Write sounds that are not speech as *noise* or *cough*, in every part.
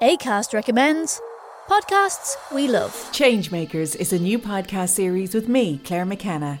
ACAST recommends podcasts we love. Changemakers is a new podcast series with me, Claire McKenna,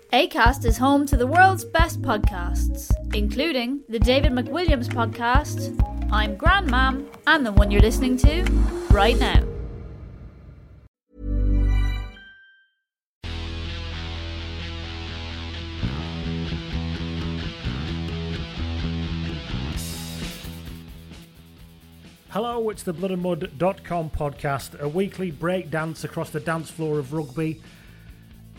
ACAST is home to the world's best podcasts, including the David McWilliams podcast, I'm Grandmam, and the one you're listening to right now. Hello, it's the bloodandmud.com podcast, a weekly break dance across the dance floor of rugby.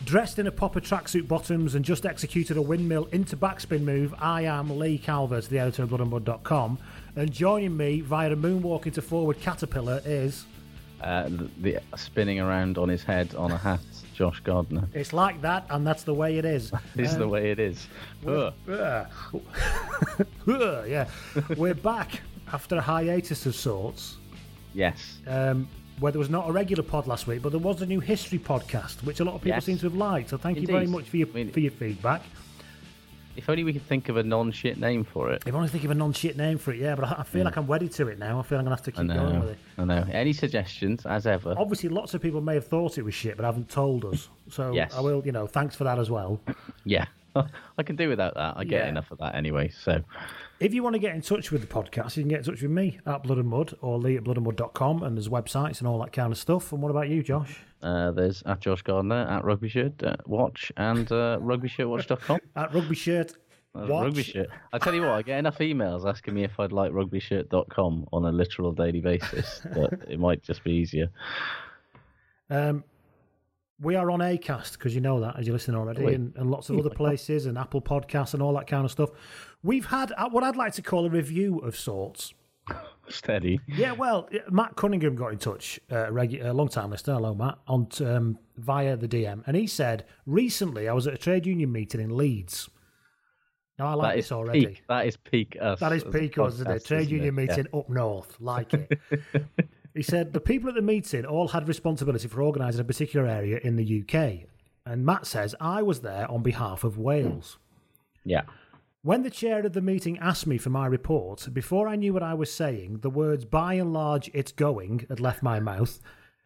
Dressed in a popper tracksuit bottoms and just executed a windmill into backspin move, I am Lee Calvert, the editor of bloodandmud.com. And joining me via a moonwalk into forward caterpillar is. Uh, the, the spinning around on his head on a hat, Josh Gardner. It's like that, and that's the way it is. *laughs* This is the Um, way it is. Uh, *laughs* yeah, *laughs* we're back after a hiatus of sorts. Yes. Um, where there was not a regular pod last week, but there was a new history podcast, which a lot of people Yes. seem to have liked. So thank you very much for your I mean- for your feedback. If only we could think of a non-shit name for it. If only think of a non-shit name for it, yeah, but I, I feel like I'm wedded to it now. I feel I'm gonna have to keep going with it. I know. Any suggestions, as ever? Obviously, lots of people may have thought it was shit, but haven't told us. So Yes. I will, you know, thanks for that as well. *laughs* Yeah. *laughs* I can do without that. I get Yeah. enough of that anyway. So, If you want to get in touch with the podcast, you can get in touch with me at Blood and Mud or Lee at bloodandmud.com and there's websites and all that kind of stuff. And what about you, Josh? uh, there's at Josh Gardner at Rugby Shirt uh, Watch and uh, RugbyShirtWatch.com. *laughs* At Rugby Shirt. Uh, Watch. Rugby Shirt. I tell you what, I get enough emails asking me if I'd like RugbyShirt.com on a literal daily basis, *laughs* but it might just be easier. Um, we are on Acast because you know that as you listen already, and, and lots of other places and Apple Podcasts and all that kind of stuff. We've had uh, what I'd like to call a review of sorts. Steady. Yeah, well, Matt Cunningham got in touch, uh, regu- a long time listener. Hello, Matt, on um, via the DM, and he said recently I was at a trade union meeting in Leeds. Now I like that this already. peak. That is peak us. That is peak us, isn't it? Trade isn't union it? Yeah. meeting up north, like it. *laughs* he said the people at the meeting all had responsibility for organising a particular area in the UK. And Matt says, I was there on behalf of Wales. Yeah. When the chair of the meeting asked me for my report, before I knew what I was saying, the words by and large, it's going had left my mouth.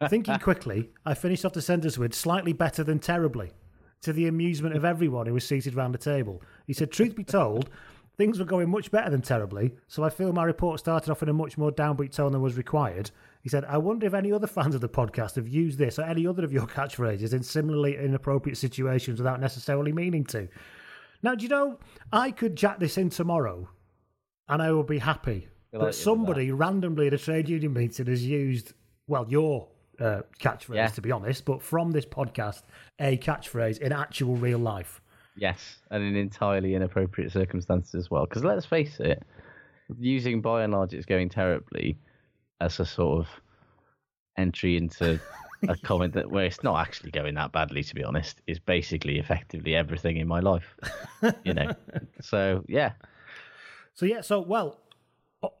Thinking *laughs* quickly, I finished off the sentence with slightly better than terribly, to the amusement of everyone who was seated round the table. He said, Truth be told, things were going much better than terribly, so I feel my report started off in a much more downbeat tone than was required. He said, I wonder if any other fans of the podcast have used this or any other of your catchphrases in similarly inappropriate situations without necessarily meaning to. Now, do you know, I could jack this in tomorrow and I would be happy Good that luck with somebody randomly at a trade union meeting has used well, your uh, catchphrase, Yeah. to be honest, but from this podcast, a catchphrase in actual real life. Yes, and in entirely inappropriate circumstances as well. Because let's face it, using by and large it's going terribly as a sort of entry into *laughs* a comment that where it's not actually going that badly, to be honest, is basically effectively everything in my life. you know, *laughs* so yeah, So yeah, so well,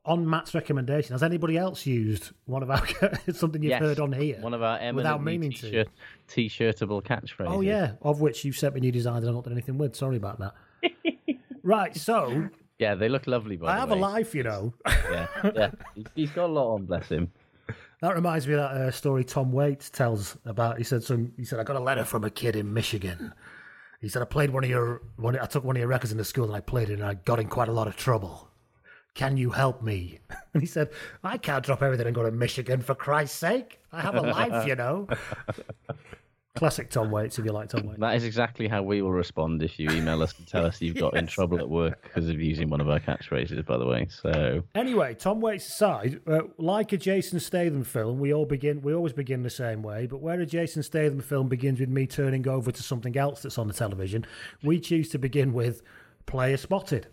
on Matt's recommendation, has anybody else used one of our *laughs* something you've Yes. heard on here? one of our without meaning t-shirt, to. t-shirtable catchphrases. Oh yeah, of which you've sent me new designs and I've not done anything with. Sorry about that. right, so yeah, they look lovely. By I have way. a life, you know. Yeah, yeah, he's got a lot on, bless him. That reminds me of that uh, story Tom Waits tells about. He said some. He said I got a letter from a kid in Michigan. He said I played one of your. One, I took one of your records into school and I played it and I got in quite a lot of trouble. Can you help me? *laughs* And he said I can't drop everything and go to Michigan for Christ's sake. I have a life, you know. *laughs* Classic Tom Waits, if you like Tom Waits. That is exactly how we will respond if you email us and tell us you've got in *laughs* trouble at work because of using one of our catchphrases. By the way, so Anyway, Tom Waits aside, uh, like a Jason Statham film, we all begin. We always begin the same way. But where a Jason Statham film begins with me turning over to something else that's on the television, we choose to begin with Player Spotted,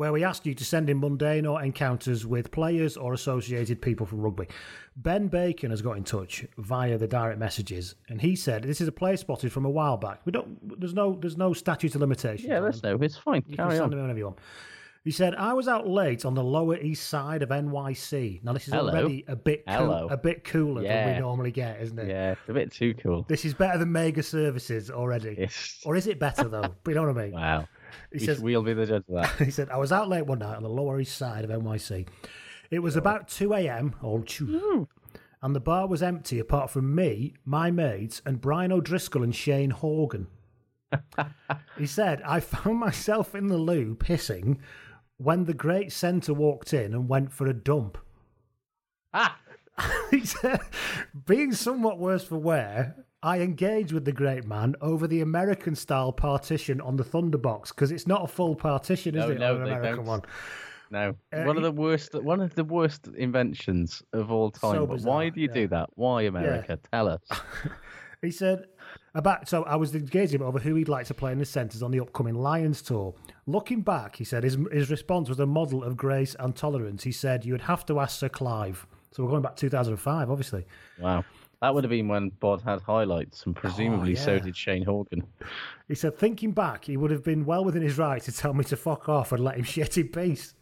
where we ask you to send in mundane or encounters with players or associated people from rugby. Ben Bacon has got in touch via the direct messages, and he said this is a player spotted from a while back. We don't. There's no. There's no statute of limitations. yeah, them. know. It's fine. You can Carry send on. them whenever you want. He said, I was out late on the Lower East Side of NYC. Now, this is Hello. already a bit, cool, a bit cooler than we normally get, isn't it? Yeah, it's a bit too cool. This is better than Mega Services already. Yes. Or is it better, though? *laughs* but you know what I mean? Wow. He We- says- we'll be the judge of that. *laughs* He said, I was out late one night on the Lower East Side of NYC. It was about 2 a.m., or two, and the bar was empty apart from me, my mates, and Brian O'Driscoll and Shane Horgan. *laughs* he said, I found myself in the loo pissing when the great centre walked in and went for a dump. Ah! *laughs* he said, being somewhat worse for wear, I engage with the great man over the American style partition on the Thunderbox because it's not a full partition, is No, it? no, on an they American don't. one. No, Uh, one of the worst. One of the worst inventions of all time. So but why do you yeah. do that? Why America? Tell us. *laughs* He said about so I was engaging him over who he'd like to play in the centres on the upcoming Lions tour. Looking back, he said his his response was a model of grace and tolerance. He said you would have to ask Sir Clive. So we're going back 2005, obviously. Wow, that would have been when Bod had highlights, and presumably oh, so Oh, yeah. did Shane Horgan. He said, thinking back, he would have been well within his right to tell me to fuck off and let him shit in peace.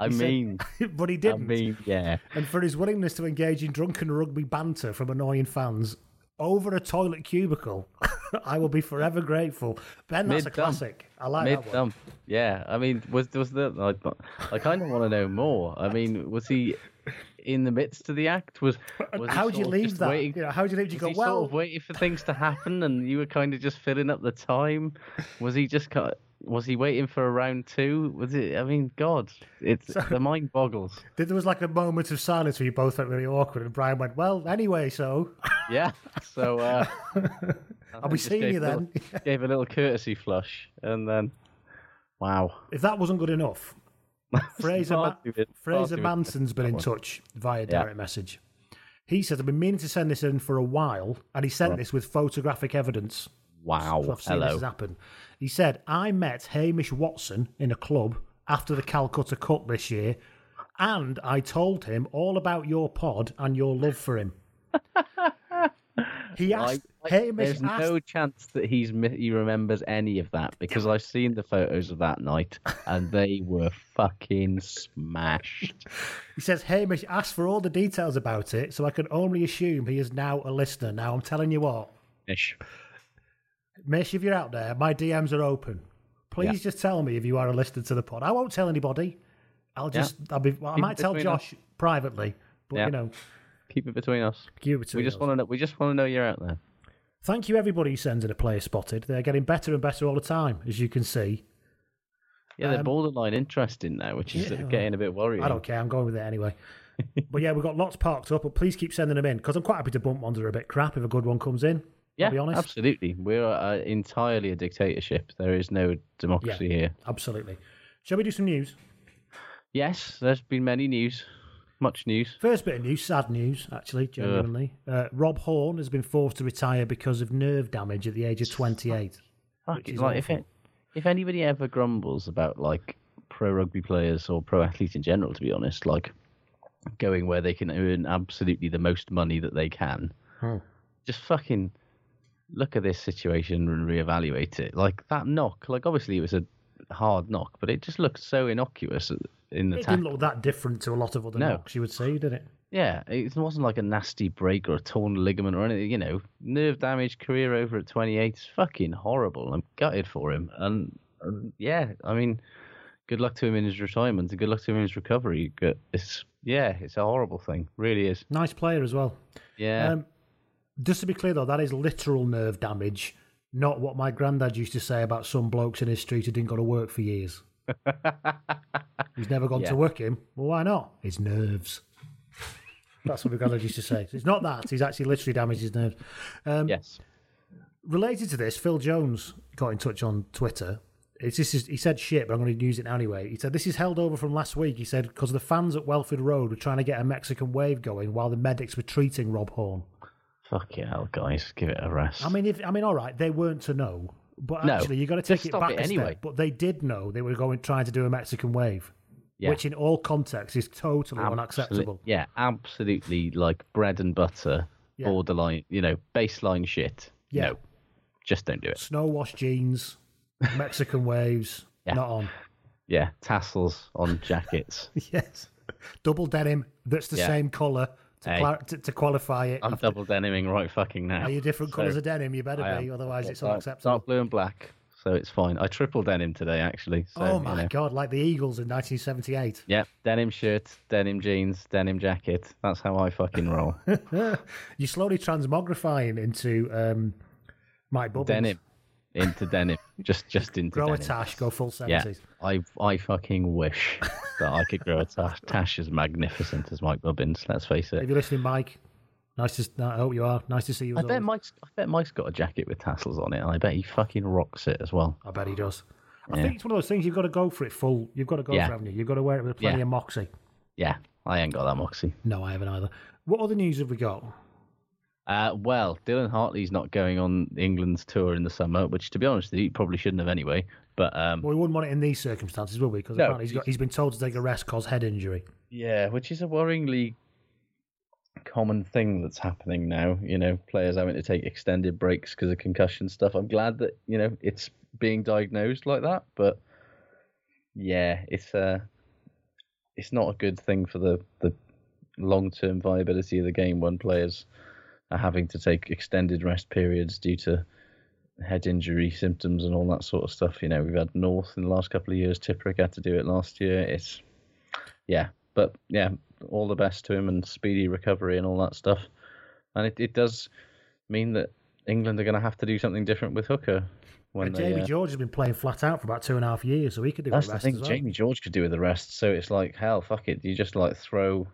I *laughs* He said- mean, *laughs* but he didn't. I mean, yeah. and for his willingness to engage in drunken rugby banter from annoying fans over a toilet cubicle, *laughs* I will be forever grateful. Ben, that's a Mid-dump. classic. I like Mid that one. Yeah, I mean, was was the I, I kind of want to know more. I mean, was he in the midst of the act? Was, was How do you leave that? Waiting, You know, how do you leave? Do you go, well, sort of waiting for things to happen, and you were kind of just filling up the time? Was he just kind was he waiting for a round two? Was it? I mean, God, it's the mind boggles. *laughs* there was like a moment of silence where you both felt really awkward, and Brian went, well, anyway, so *laughs* Yeah. So uh, *laughs* I'll be seeing you a little- then. gave a little courtesy flush, and then, wow. if that wasn't good enough, Fraser, Far Ma- too bit- far Fraser Manson's been in one. touch via Yeah. direct message. He says, I've been meaning to send this in for a while, and he sent this with photographic evidence. Wow. So I've seen Hello. has happened. He said, I met Hamish Watson in a club after the Calcutta Cup this year, and I told him all about your pod and your love for him. *laughs* he asked, I- Hamish There's asked, no chance that he's he remembers any of that because I've seen the photos of that night and they were fucking smashed. he says, Hamish asked for all the details about it, so I can only assume he is now a listener. Now, I'm telling you what, Ish. Mish, if you're out there, my DMs are open. Please Yeah. just tell me if you are a listener to the pod. I won't tell anybody. I'll just, I'll be, well, I might tell Josh privately, but Yeah. you know, Keep it between us. keep it We between just want to know. We just want to know you're out there. Thank you, everybody who sends in a player spotted. They're getting better and better all the time, as you can see. Yeah, they're Um, borderline interesting now, which is yeah, getting a bit worrying. I don't care. I'm going with it anyway. *laughs* but yeah, we've got lots parked up, but please keep sending them in because I'm quite happy to bump ones that are a bit crap if a good one comes in. Yeah, be honest. absolutely. We're uh, entirely a dictatorship. There is no democracy Yeah. here. Absolutely. Shall we do some news? Yes, there's been many news. Much news. First bit of news, sad news, actually, genuinely. Uh, Rob Horne has been forced to retire because of nerve damage at the age of 28. Fuck which it, is like if it, if anybody ever grumbles about like pro rugby players or pro athletes in general, to be honest, like going where they can earn absolutely the most money that they can, Oh. just fucking look at this situation and reevaluate it. Like that knock, like obviously it was a hard knock, but it just looked so innocuous in the It tackle. didn't look that different to a lot of other No. knocks you would see, did it? Yeah, it wasn't like a nasty break or a torn ligament or anything. You know, nerve damage, career over at 28 is fucking horrible. I'm gutted for him. And, and yeah, I mean, good luck to him in his retirement and good luck to him in his recovery. It's yeah, it's a horrible thing. Really is. Nice player as well. Yeah. Um, just to be clear, though, that is literal nerve damage, not what my granddad used to say about some blokes in his street who didn't go to work for years. He's never gone Yeah. to work him. Well, why not? His nerves. That's what granddad used to say. It's not that. He's actually literally damaged his nerves. Um, yes. Related to this, Phil Jones got in touch on Twitter. It's, this is, he said shit, but I'm going to use it anyway. He said, This is held over from last week. He said, because the fans at Welford Road were trying to get a Mexican wave going while the medics were treating Rob Horne. Fucking hell, guys, give it a rest. I mean, if I mean, all right, they weren't to know, but No, actually, you got to take it back it anyway. step. But they did know they were going trying to do a Mexican wave, Yeah. which in all contexts is totally Absolute- unacceptable. Yeah, absolutely like bread and butter, Yeah. borderline, you know, baseline shit. Yeah. No, just don't do it. Snow wash jeans, *laughs* Mexican waves, Yeah. not on. Yeah, tassels on jackets. *laughs* yes, double denim that's the same colour to, Hey. to, to qualify it. I'm double deniming right fucking now. Are you different So, colours of denim? You better I be, am. otherwise it's dark- unacceptable. Dark blue and black, so it's fine. I triple denim today actually. So, oh you my know. god, like the Eagles in 1978. Yeah, denim shirt, denim jeans, denim jacket. That's how I fucking roll. *laughs* You're slowly transmogrifying into um, Mike Bubbins. denim into denim, just just into Grow a tash, go full seventies. Yeah, 70s. I I fucking wish that I could grow a *laughs* tash. Tash is magnificent as Mike Bubbins. Let's face it. If you're listening, Mike, nice to. I hope you are. Nice to see you. I bet always. Mike's I bet Mike's got a jacket with tassels on it, and I bet he fucking rocks it as well. I bet he does. I Yeah. think it's one of those things you've got to go for it full. You've got to go Yeah. for it, haven't you? You've got to wear it with plenty Yeah. of moxie. Yeah, I ain't got that moxie. No, I haven't either. What other news have we got? Uh, well, Dylan Hartley's not going on England's tour in the summer, which, to be honest, he probably shouldn't have anyway. But um, Well, we wouldn't want it in these circumstances, would we? Because No. apparently he's, got, he's been told to take a rest cause head injury. yeah, which is a worryingly common thing that's happening now. You know, players having to take extended breaks because of concussion stuff. I'm glad that you know it's being diagnosed like that, but yeah, it's uh, it's not a good thing for the the long term viability of the game when players are having to take extended rest periods due to head injury symptoms and all that sort of stuff. You know, we've had North in the last couple of years. Tipuric had to do it last year. It's yeah, but yeah, all the best to him and speedy recovery and all that stuff. And it, it does mean that England are going to have to do something different with Hooker. When they, Jamie uh, George has been playing flat out for about two and a half years, so he could do that's the the rest thing. as well. Jamie George could do with the rest. So it's like hell, fuck it. You just like throw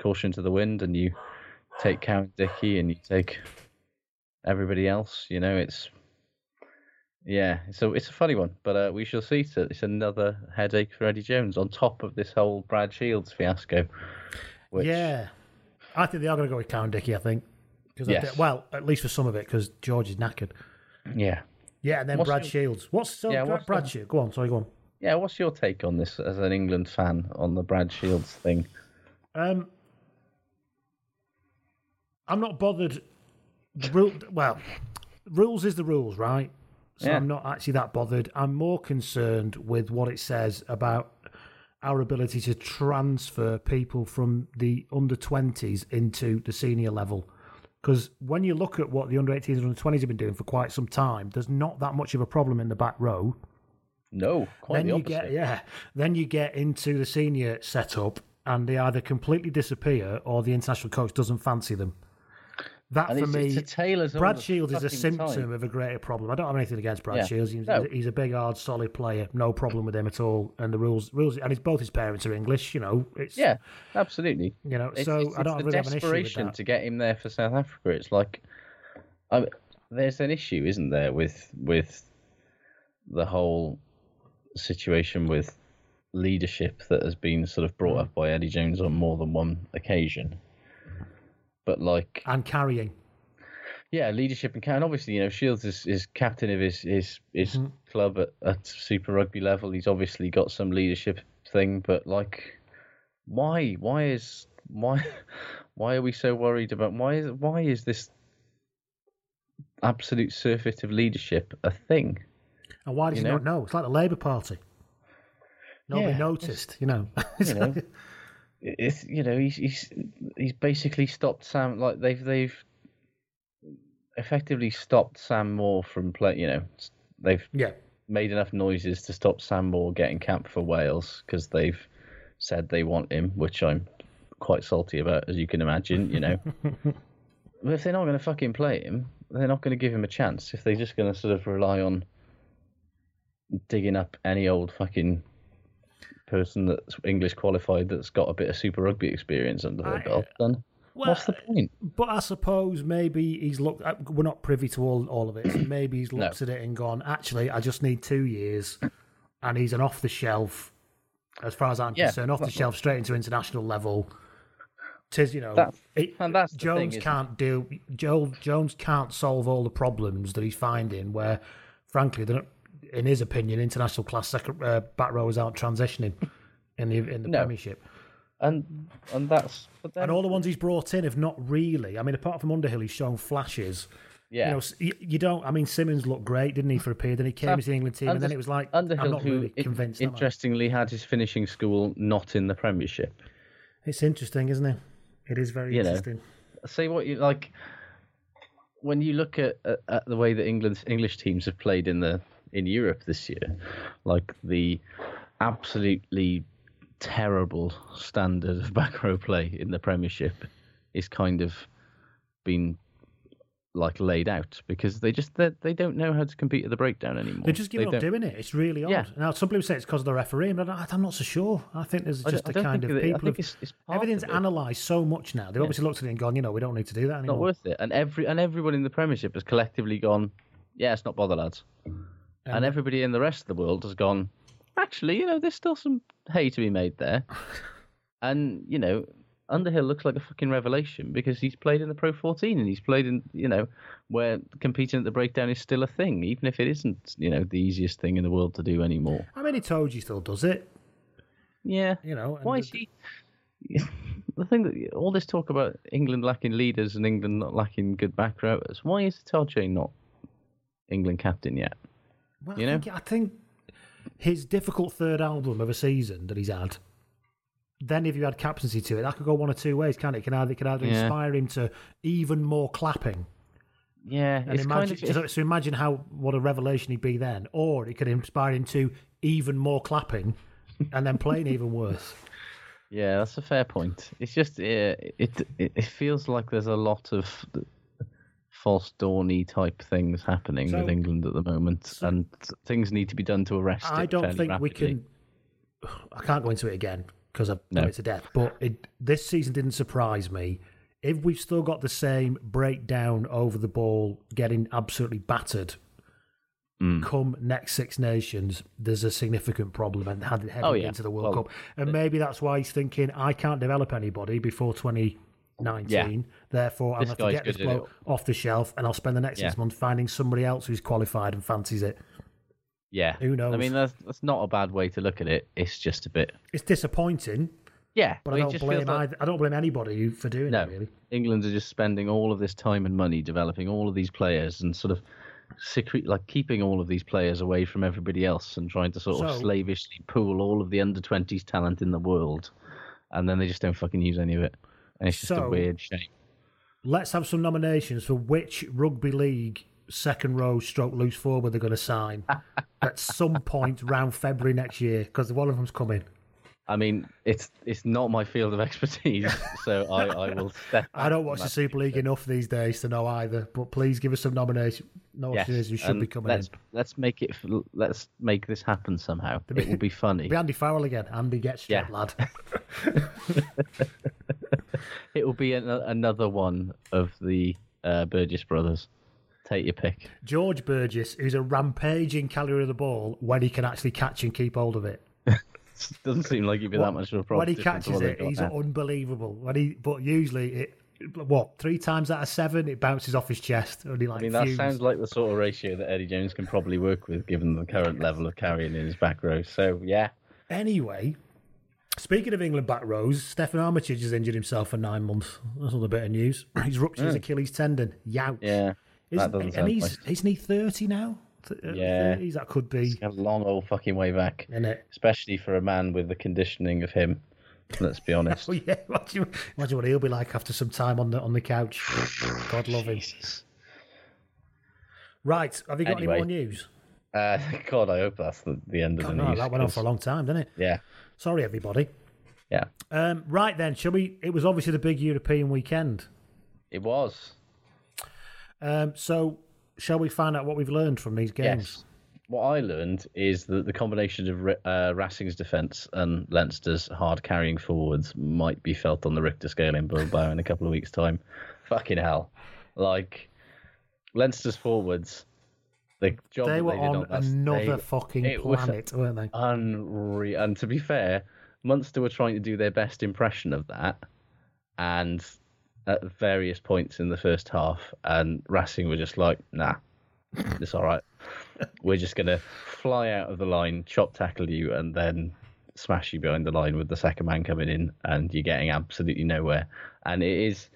caution to the wind and you take Cowan-Dickie and you take everybody else. You know, it's yeah. So it's a funny one, but uh, we shall see. So it's another headache for Eddie Jones on top of this whole Brad Shields fiasco. Which, Yeah, I think they are going to go with Cowan-Dickie. I think. 'Cause I Yes. well, at least for some of it, because George is knackered. yeah, Yeah, and then What's Brad your- Shields. What's so Yeah, what's Brad the- Shields? Go on, sorry, go on. yeah. What's your take on this as an England fan on the Brad Shields thing? Um, I'm not bothered. The rule, well, rules is the rules, right? So Yeah. I'm not actually that bothered. I'm more concerned with what it says about our ability to transfer people from the under 20s into the senior level. Because when you look at what the under 18s and under 20s have been doing for quite some time, there's not that much of a problem in the back row. No, quite then the you opposite. get yeah then you get into the senior setup and they either completely disappear or the international coach doesn't fancy them that And for me brad shields is a symptom time. of a greater problem i don't have anything against brad Yeah. shields he's, No. he's a big hard solid player no problem with him at all and the rules rules and it's both his parents are english you know it's Yeah, absolutely. you know It's, so it's, i don't really have an issue with desperation that to get him there for South Africa. It's like, I, there's an issue, isn't there, with with the whole situation with leadership that has been sort of brought hmm. up by Eddie Jones on more than one occasion. But like, and carrying. yeah, leadership and can obviously you know Shields is, is captain of his his his mm-hmm. club at, at Super Rugby level. He's obviously got some leadership thing, but like, why why is why *laughs* why are we so worried about why is why is this absolute surfeit of leadership a thing? And why does You he know? not know? It's like the Labour Party. Nobody Yeah, noticed, you know. *laughs* you know, it's you know he's he's he's basically stopped Sam like they've they've effectively stopped Sam Moore from play. You know, they've yeah. made enough noises to stop Sam Moore getting capped for Wales because they've said they want him, which I'm quite salty about, as you can imagine. You know, *laughs* but if they're not going to fucking play him, they're not going to give him a chance. If they're just going to sort of rely on digging up any old fucking person that's English qualified that's got a bit of Super Rugby experience under their I- belt, then what's the point? But I suppose maybe he's looked. uh, We're not privy to all all of it. So *coughs* maybe he's looked at it and gone, actually, I just need two years, and he's an off the shelf, as far as I'm Yeah, concerned, off the shelf, straight into international level. Tis you know, That- it- and that's the thing, Jones can't deal. Joel Jones can't solve all the problems that he's finding. Where, frankly, they're not, in his opinion, international class second uh, back rowers aren't transitioning in the in the No. Premiership. And and that's but then And all the ones he's brought in have not really. I mean, apart from Underhill, he's shown flashes. yeah. You know, you, you don't. I mean, Simmonds looked great, didn't he, for a period? Then he came into the England team, and then it was like Underhill, I'm not who really in- convinced. interestingly had his finishing school not in the Premiership. It's interesting, isn't it? It is very You know. interesting. say what you like when you look at, at, at the way that England's English teams have played in the in Europe this year, like the absolutely terrible standard of *laughs* back row play in the Premiership is kind of been like laid out because they just they, they don't know how to compete at the breakdown anymore. They're just giving They up don't- doing it. It's really odd. Yeah. Now, some people say it's because of the referee, but I'm not so sure. I think there's just a kind of people. who've- it's- it's everything's analysed so much now. They've obviously looked at it and gone, you know, we don't need to do that anymore. not worth it. And every and everyone in the Premiership has collectively gone, yeah, it's not bother, lads. And um, everybody in the rest of the world has gone, actually, you know, there's still some hay to be made there. *laughs* and you know, Underhill looks like a fucking revelation because he's played in the Pro 14 and he's played in, you know, where competing at the breakdown is still a thing, even if it isn't, you know, the easiest thing in the world to do anymore. I mean, he told you still does it. Yeah. You know, and Why is he? *laughs* The thing that all this talk about England lacking leaders and England not lacking good back rowers. Why is Telche not England captain yet? Well, You I know? think, I think his difficult third album of a season that he's had. Then, if you add captaincy to it, that could go one or two ways, can it? It can either, it can either Yeah. inspire him to even more clapping, Yeah, and it's imagine kind of so, so imagine how what a revelation he'd be then, or it could inspire him to even more clapping, and then playing even worse. *laughs* yeah, that's a fair point. It's just it it, it feels like there's a lot of false dawny type things happening So- with England at the moment, and things need to be done to arrest it. I don't think we can. *sighs* I can't go into it again because I've No. done it to death. But it, this season didn't surprise me. If we've still got the same breakdown over the ball, getting absolutely battered, Mm. come next Six Nations, there's a significant problem and heading Oh, yeah. into the World Well, Cup. And maybe that's why he's thinking, I can't develop anybody before 2019. Therefore, I'm going to get this bloke off the shelf and I'll spend the next six months finding somebody else who's qualified and fancies it. Yeah, Who knows? I mean, that's that's not a bad way to look at it. It's just a bit. It's disappointing, Yeah, but well, I don't blame like- I don't blame anybody for doing No, it. Really, England are just spending all of this time and money developing all of these players and sort of secret, like keeping all of these players away from everybody else and trying to sort of slavishly pool all of the under twenties talent in the world, and then they just don't fucking use any of it, and it's just a So- weird shame. let's have some nominations for which rugby league second row stroke loose forward they're going to sign *laughs* at some point around February next year because one of them's coming. I mean, it's it's not my field of *laughs* expertise, so I, I will *laughs* step. I don't watch the. Super League enough these days to know either, but please give us some nomination. Nominations who should be coming let's, in. Let's make it. Let's make this happen somehow. It will be funny. *laughs* Be Andy Farrell again. Andy gets Yeah. straight, lad. It will be an, another one of the uh, Burgess brothers. Take your pick. George Burgess, who's a rampaging carrier of the ball when he can actually catch and keep hold of it. *laughs* doesn't seem like he'd be that much of a problem. when he catches it, he's unbelievable. When he, but usually it, what three times out of seven, it bounces off his chest, and he like. I mean, that fumes. sounds like the sort of ratio that Eddie Jones can probably work with, given the current level of carrying in his back row. So, yeah. Anyway, speaking of England back rows, Steffon Armitage has injured himself for nine months. That's another bit of news. *laughs* He's ruptured his Mm. Achilles tendon. Youch. Yeah. Is- that doesn't and he's nice. isn't he thirty now? Th- Yeah. 30s, that could be. a long old fucking way back. is it? Especially for a man with the conditioning of him. Let's be *laughs* honest. Oh yeah, imagine, imagine what he'll be like after some time on the on the couch. God love him. Right, have you got Anyway. any more news? Uh, *laughs* God, I hope that's the, the end of God, the no, news. that went on for a long time, didn't it? Yeah. Sorry, everybody. Yeah. Um, right then, shall we? It was obviously the big European weekend. It was. Um, so, shall we find out what we've learned from these games? Yes. What I learned is that the combination of uh, Racing's defence and Leinster's hard carrying forwards might be felt on the Richter scale in Bilbao in a couple of weeks' time. *laughs* Fucking hell. Like, Leinster's forwards, the job They were they on on that- another they- fucking planet, weren't they? Unreal. And to be fair, Munster were trying to do their best impression of that, and at various points in the first half, and Racing were just like, "Nah, *laughs* it's all right. We're just gonna fly out of the line, chop tackle you, and then smash you behind the line with the second man coming in, and you're getting absolutely nowhere." And it is.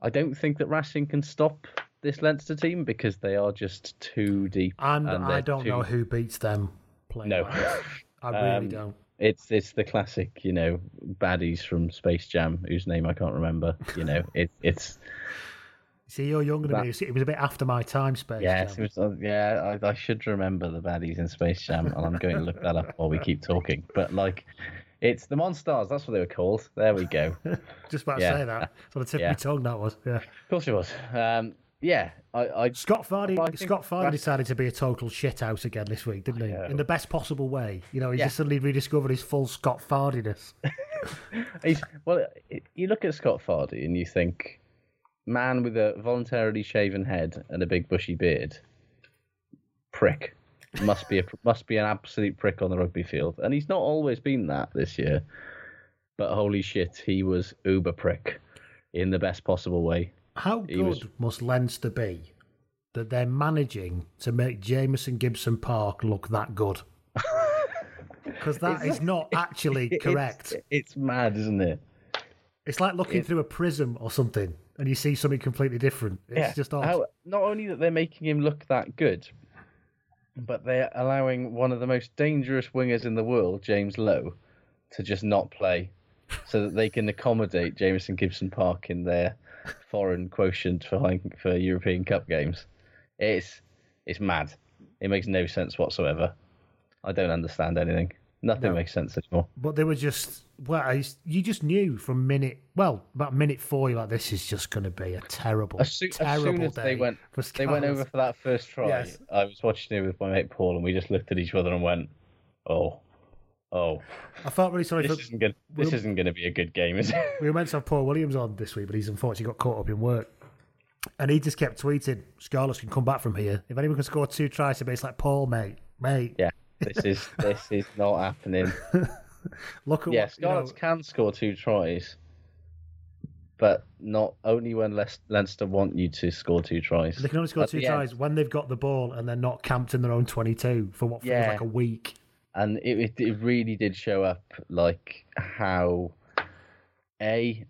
I don't think that Racing can stop this Leinster team because they are just too deep. And, and I don't too- know who beats them. Playing No. I really Um, don't. It's it's the classic, you know, baddies from Space Jam, whose name I can't remember. You know, it, *laughs* it's See, you're younger than that- me. It was a bit after my time, space. yes, Jam. it was, uh, yeah. I, I should remember the baddies in Space Jam, and I'm going to look that up while we keep talking. But like, it's the Monstars. That's what they were called. There we go. *laughs* Just about Yeah. to say that. It's on the tip Yeah. of my tongue. That was. Yeah. Of course it was. Um, yeah, I, I Scott Fardy. I Scott Fardy decided to be a total shithouse again this week, didn't he? In the best possible way. You know, he Yeah. just suddenly rediscovered his full Scott Fardiness. *laughs* He's, well, you look at Scott Fardy and you think, man with a voluntarily shaven head and a big bushy beard, prick. Must be a *laughs* must be an absolute prick on the rugby field, and he's not always been that this year. But holy shit, he was uber prick in the best possible way. How good was- must Leinster be that they're managing to make Jamison Gibson-Park look that good? *laughs* Because that is not actually *laughs* correct. It's, mad, isn't it? It's like looking it- through a prism or something, and you see something completely different. It's just odd. How, not only that they're making him look that good, but they're allowing one of the most dangerous wingers in the world, James Lowe, to just not play, so that they can accommodate Jamison Gibson-Park in their foreign quotient for high- for European Cup games. It's it's mad. It makes no sense whatsoever. I don't understand anything. Nothing No. makes sense anymore. But they were just well, you just knew from minute well about minute four, you're like, this is just going to be a terrible, As, soo- as terrible soon as day they went, they went over for that first try. Yes. I was watching it with my mate Paul, and we just looked at each other and went, "Oh, oh, I felt really sorry this for. isn't good. This Well- isn't going to be a good game, is it?" We were meant to have Paul Williams on this week, but he's unfortunately got caught up in work. And he just kept tweeting, Scarlets can come back from here. If anyone can score two tries, it's like, Paul, mate, mate, yeah, this is this is not happening. *laughs* look at Yeah, what. you know, Scarlets can score two tries, but not only when Leinster want you to score two tries. they can only score At two the end. tries when they've got the ball and they're not camped in their own 22 for what feels Yeah. like a week. And it, it really did show up like how a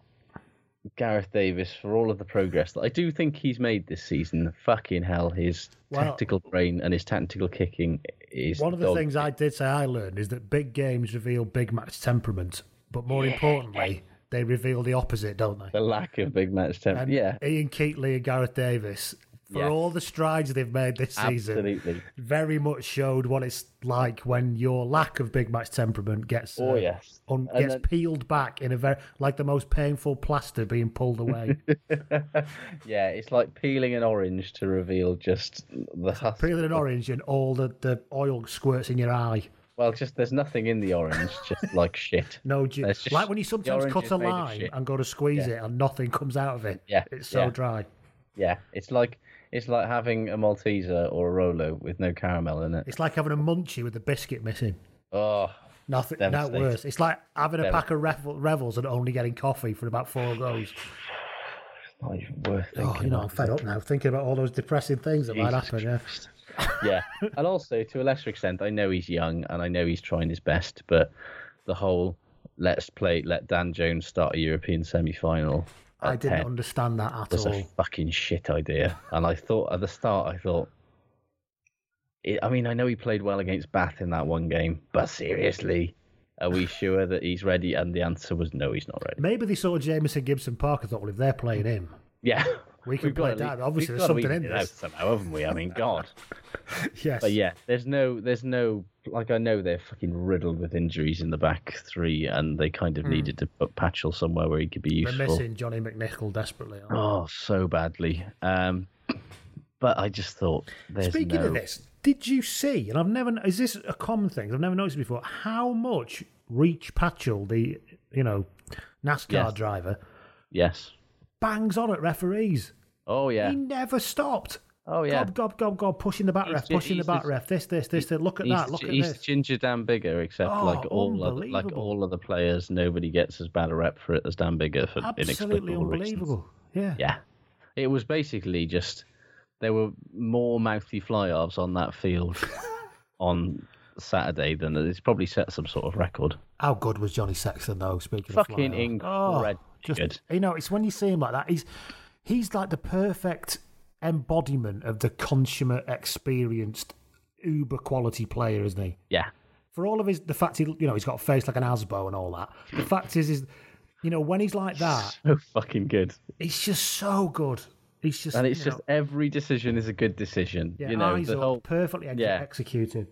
Gareth Davies for all of the progress that I do think he's made this season. Fucking hell, his Well- tactical brain and his tactical kicking is One of the dog- things I did say I learned is that big games reveal big match temperament, but more importantly, they reveal the opposite, don't they? the lack of big match temp. And yeah, Ian Keatley and Gareth Davies, for Yes. all the strides they've made this season, absolutely. very much showed what it's like when your lack of big match temperament gets Oh uh, yes, un- gets then- peeled back in a very like the most painful plaster being pulled away. *laughs* yeah, it's like peeling an orange to reveal just the husk. Peeling an orange and all the, the oil squirts in your eye. Well, just there's nothing in the orange, just *laughs* like shit. No, ju- just- like when you sometimes cut a lime and go to squeeze Yeah. it and nothing comes out of it. Yeah, It's so yeah. dry. Yeah, it's like it's like having a Malteser or a Rolo with no caramel in it. It's like having a munchie with the biscuit missing. Oh, Nothing, no worse. It's like having a pack of revel, revels and only getting coffee for about four goes. Not even worth Oh, you know. I'm fed up now thinking about all those depressing things that might Jesus happen. Yeah. yeah, and also to a lesser extent, I know he's young and I know he's trying his best, but the whole let's play, let Dan Jones start a European semi-final. I didn't 10 understand that at was all. a fucking shit idea, and I thought at the start, I thought. I mean, I know he played well against Bath in that one game, but seriously, are we *sighs* sure that he's ready? And the answer was no, he's not ready. Maybe they saw Jamison Gibson Parker thought, well, if they're playing him, Yeah, we can We've play that. le- Obviously, there's something in this. somehow, haven't we? I mean, *laughs* God. Yes. But yeah, there's no, there's no, like I know they're fucking riddled with injuries in the back three, and they kind of needed to put Patchell somewhere where he could be They're useful. missing Johnny McNicholl desperately. Oh, so badly. Um, but I just thought there's Speaking no. of this, did you see? And I've never is this a common thing? I've never noticed before. How much Rhys Patchell, the you know NASCAR Yes. driver, Yes. Bangs on at referees. Oh yeah. He never stopped. Oh yeah. Gob, gob, gob, gob, pushing the back He's ref, ju- pushing the he's back just- ref. This, this, this, this. Look at that. Look at he's this. Ginger Dan Biggar, except Oh, like all other, like unbelievable. all other players, nobody gets as bad a rep for it as Dan Biggar for Absolutely inexplicable unbelievable. Yeah. reasons. Yeah, it was basically just there were more mouthy fly-offs on that field *laughs* on Saturday than it's probably set some sort of record. How good was Johnny Sexton though? Speaking Fucking of fly-off? incredible Oh, just good. you know, it's when you see him like that. He's he's like the perfect embodiment of the consummate, experienced, uber quality player, isn't he? Yeah, For all of his, the fact he, you know, he's got a face like an Asbo and all that. The fact is, is you know, when he's like that, *laughs* so fucking good. he's just so good. He's just, and it's just know, every decision is a good decision. yeah, you know, eyes the up, whole perfectly ex- yeah. executed.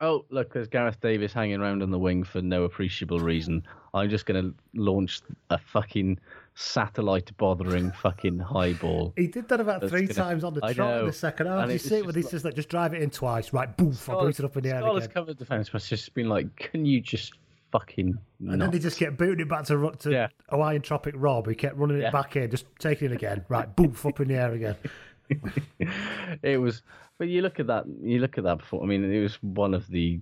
Oh, look, there's Gareth Davies hanging around on the wing for no appreciable reason. I'm just going to launch a fucking satellite bothering fucking high ball. He did that about That's three gonna- times on the trot in the second half. And You see it this, like- just like just drive it in twice, right? Boof! I boot it up in the air Scholars again. covered the defence must just been like, can you just fucking And then they just kept booting it back to, to Yeah. Hawaiian Tropic Rob. He kept running it Yeah. back in, just taking it again. Right, boof, up in the air again. *laughs* *laughs* it was, but you look at that. You look at that before. I mean, it was one of the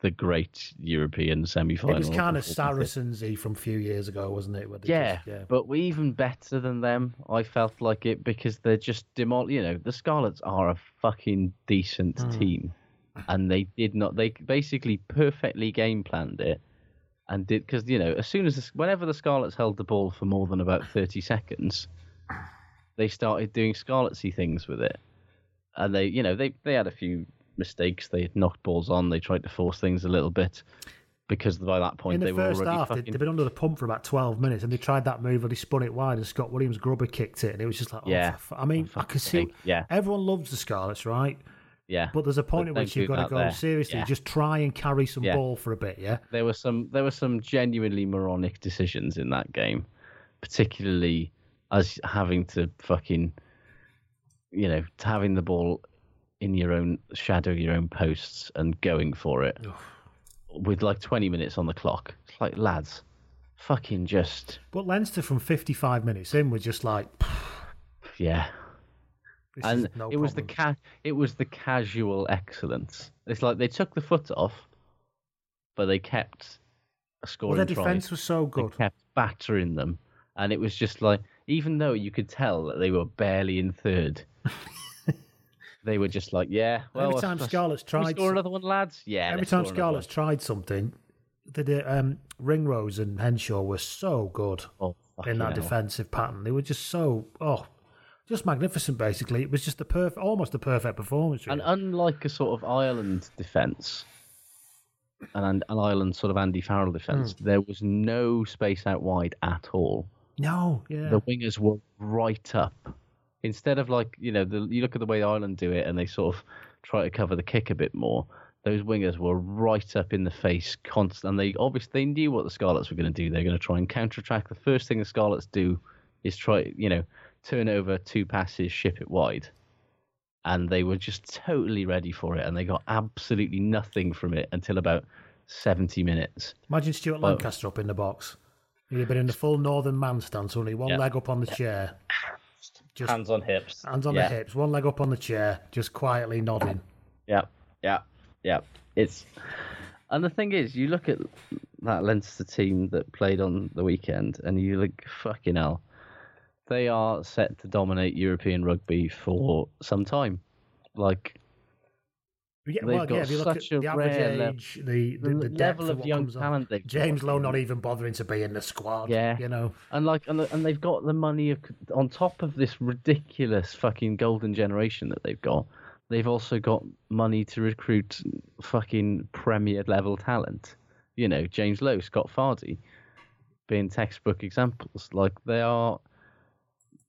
the great European semi-finals. It was kind of Saracens-y from a few years ago, wasn't it? Yeah, just- yeah. but we even better than them. I felt like it because they're just demol. You know, the Scarlets are a fucking decent Hmm. team, and they did not. They basically perfectly game planned it, and did because you know as soon as the, whenever the Scarlets held the ball for more than about thirty seconds, they started doing Scarletsy things with it, and they you know they they had a few mistakes. They had knocked balls on. They tried to force things a little bit. Because by that point In the they were first already half, fucking they'd been under the pump for about 12 minutes and they tried that move and they spun it wide and Scott Williams grubber kicked it and it was just like, oh, Yeah. I mean, I can see, yeah. everyone loves the Scarlets, right? Yeah. But there's a point But at which you've got to go, there. seriously, Yeah. just try and carry some Yeah. ball for a bit, yeah? there were some there were some genuinely moronic decisions in that game, particularly as having to fucking you know having the ball in your own shadow your own posts and going for it with like 20 minutes on the clock. It's like lads, fucking just But Leinster from 55 minutes in was just like, yeah. and no it was the problem. ca- it was the casual excellence. It's like they took the foot off, but they kept scoring. Well, their tries. defence was so good. They kept battering them, and it was just like, even though you could tell that they were barely in third, *laughs* they were just like, yeah. Well, Every let's- time let's- Scarlets we tried score another one, lads. Yeah. Every time score another Scarlets tried something, the, the um, Ringrose and Henshaw were so good. Oh, in that hell. defensive pattern. They were just so, oh, just magnificent, basically. It was just the perfect, almost the perfect performance. And unlike a sort of Ireland defence, and an Ireland sort of Andy Farrell defence, Hmm. there was no space out wide at all. No, yeah. the wingers were right up. Instead of like you know, the, you look at the way Ireland do it, and they sort of try to cover the kick a bit more. Those wingers were right up in the face, constant. And they obviously they knew what the Scarlets were going to do. They're going to try and counter counterattack. The first thing the Scarlets do is try, you know, turn over two passes, ship it wide, and they were just totally ready for it. And they got absolutely nothing from it until about seventy minutes. Imagine Stuart Lancaster up in the box. Have been in the full northern man stance, only one Yeah. leg up on the chair, just Hands on hips. hands on Yeah. the hips, one leg up on the chair, just quietly nodding. Yeah, yeah, yeah. It's And the thing is, you look at that Leinster team that played on the weekend, and you look, fucking hell, they are set to dominate European rugby for some time. Like, Yeah, They've well, got yeah, if you look at such a the average rare age, the, the, the level of young talent James Lowe not even bothering to be in the squad. Yeah. you know. and like, and, and they've got the money of, on top of this ridiculous fucking golden generation that they've got. They've also got money to recruit fucking premier level talent. You know, James Lowe, Scott Fardy, being textbook examples. Like they are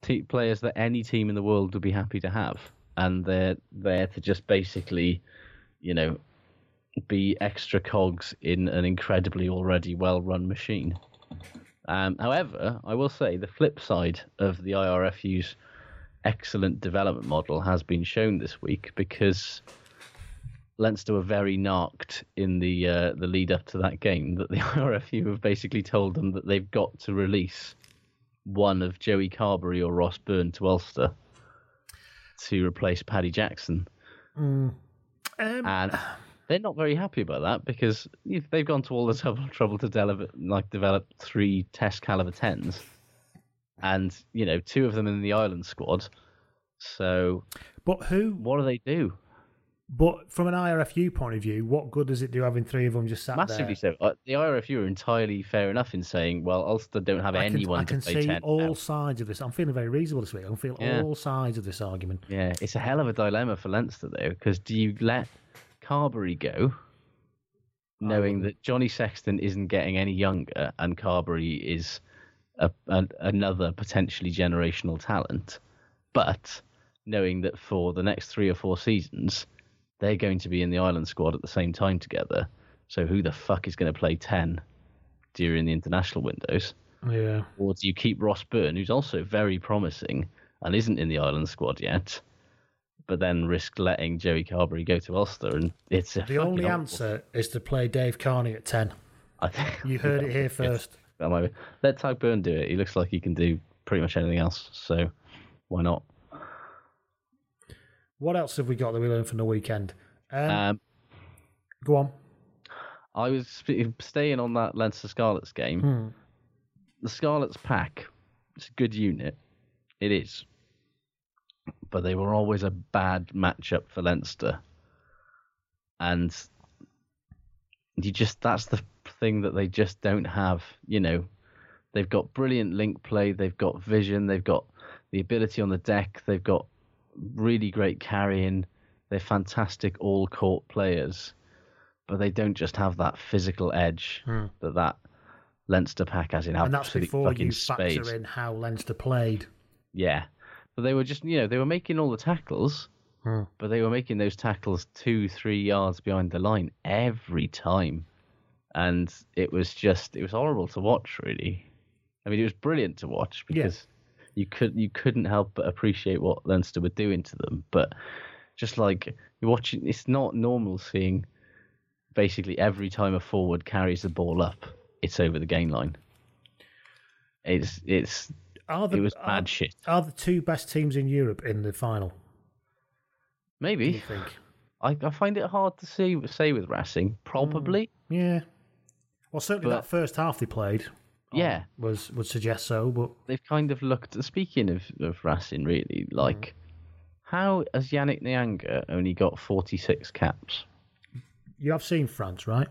te- players that any team in the world would be happy to have, and they're there to just basically, you know, be extra cogs in an incredibly already well-run machine. Um, however, I will say the flip side of the IRFU's excellent development model has been shown this week because Leinster were very narked in the uh, the lead up to that game that the *laughs* IRFU have basically told them that they've got to release one of Joey Carberry or Ross Byrne to Ulster to replace Paddy Jackson, Um, and *sighs* they're not very happy about that because they've gone to all the *laughs* trouble, trouble to develop like develop three Test caliber tens, and you know two of them in the island squad. So but who? what do they do? But from an IRFU point of view, what good does it do having three of them just sat Massively there? so. Uh, the IRFU are entirely fair enough in saying, well, Ulster don't have I can, anyone I can to play see ten. all now. sides of this. I'm feeling very reasonable this week. I can feel Yeah. all sides of this argument. Yeah, it's a hell of a dilemma for Leinster though, because do you let Carberry go, knowing that Johnny Sexton isn't getting any younger and Carberry is a, an another potentially generational talent, but knowing that for the next three or four seasons they're going to be in the Ireland squad at the same time together. So who the fuck is going to play ten during the international windows? Yeah. Or do you keep Ross Byrne, who's also very promising and isn't in the Ireland squad yet, but then risk letting Joey Carberry go to Ulster? And it's a The only horrible- answer is to play Dave Kearney at 10. I think You heard it here *laughs* first. That might be- Let Tadhg Beirne do it. He looks like he can do pretty much anything else. So why not? What else have we got that we learned from the weekend? Um, Um, go on. I was staying on that Leinster Scarlets game. Hmm. The Scarlets pack, it's a good unit. It is. But they were always a bad matchup for Leinster. And you just, that's the thing that they just don't have. You know, they've got brilliant link play, they've got vision, they've got the ability on the deck, they've got really great carrying, they're fantastic all court players but they don't just have that physical edge that that Leinster pack has in Hmm. and that's before you factor spades. in how Leinster played. Yeah, but they were just you know they were making all the tackles, Hmm. but they were making those tackles two three yards behind the line every time, and it was just it was horrible to watch really. I mean, it was brilliant to watch Yeah. You could you couldn't help but appreciate what Leinster were doing to them, but just like you're watching, it's not normal seeing basically every time a forward carries the ball up, it's over the gain line. It's it's Are the, it was are, bad shit. Are the two best teams in Europe in the final? Maybe think? I, I find it hard to see say with Racing. Hmm. Probably, Yeah. Well, certainly But- that first half they played Um, yeah. was would suggest so, but They've kind of looked. Speaking of of Racing, really, mm. like how has Yannick Nyanga only got forty six caps? you have seen France, right?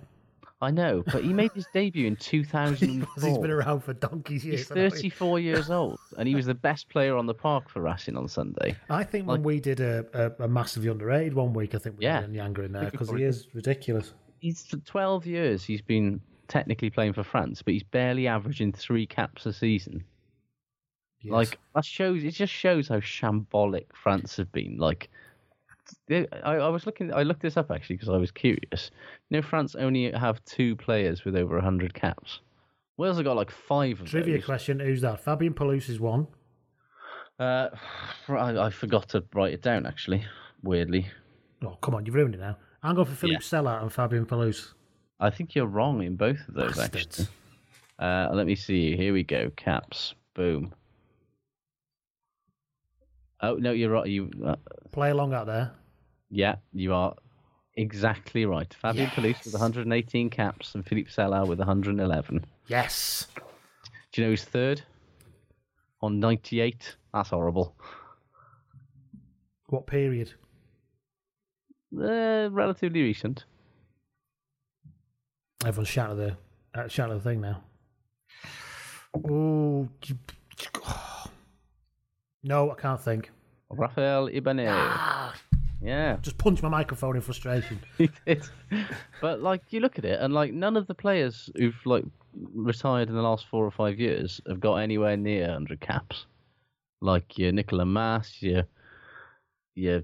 I know, but he made his *laughs* debut in two thousand. He's been around for donkey's years. He's hasn't he? 34 years old, and he was the best player on the park for Racing on Sunday. I think when we did a, a, a massively underrated one week, I think we Yeah. had Nyanga in there because he is ridiculous. He's for 12 years. He's been technically playing for France, but he's barely averaging three caps a season. Yes. Like that shows. It just shows how shambolic France have been. Like, I, I was looking. I looked this up actually because I was curious. You know, France only have two players with over 100 caps. Wales have got like five of trivia those. question: Who's that? Fabien Pelous is one. Uh, *sighs* I, I forgot to write it down actually. Weirdly, Oh, come on, you've ruined it now. I'm going for Philippe Yeah. Sella and Fabien Pelous. I think you're wrong in both of those Bastards. actually. Uh, let me see. Here we go. Caps. Boom. Oh no, you're right. You, uh, Play along out there. yeah, you are Exactly right. Fabien Yes. Pelous with 118 caps and Philippe Sella with 111. Yes. Do you know who's third? On 98? That's horrible. What period? Uh, relatively recent. Everyone's shouting the uh, shouting the thing now. Oh, *sighs* no, I can't think. Rafael Ibanez. Ah. Yeah. Just punched my microphone in frustration. *laughs* he did. But like you look at it, and like none of the players who've like retired in the last four or five years have got anywhere near hundred caps. Like your Nicolas Mas, your your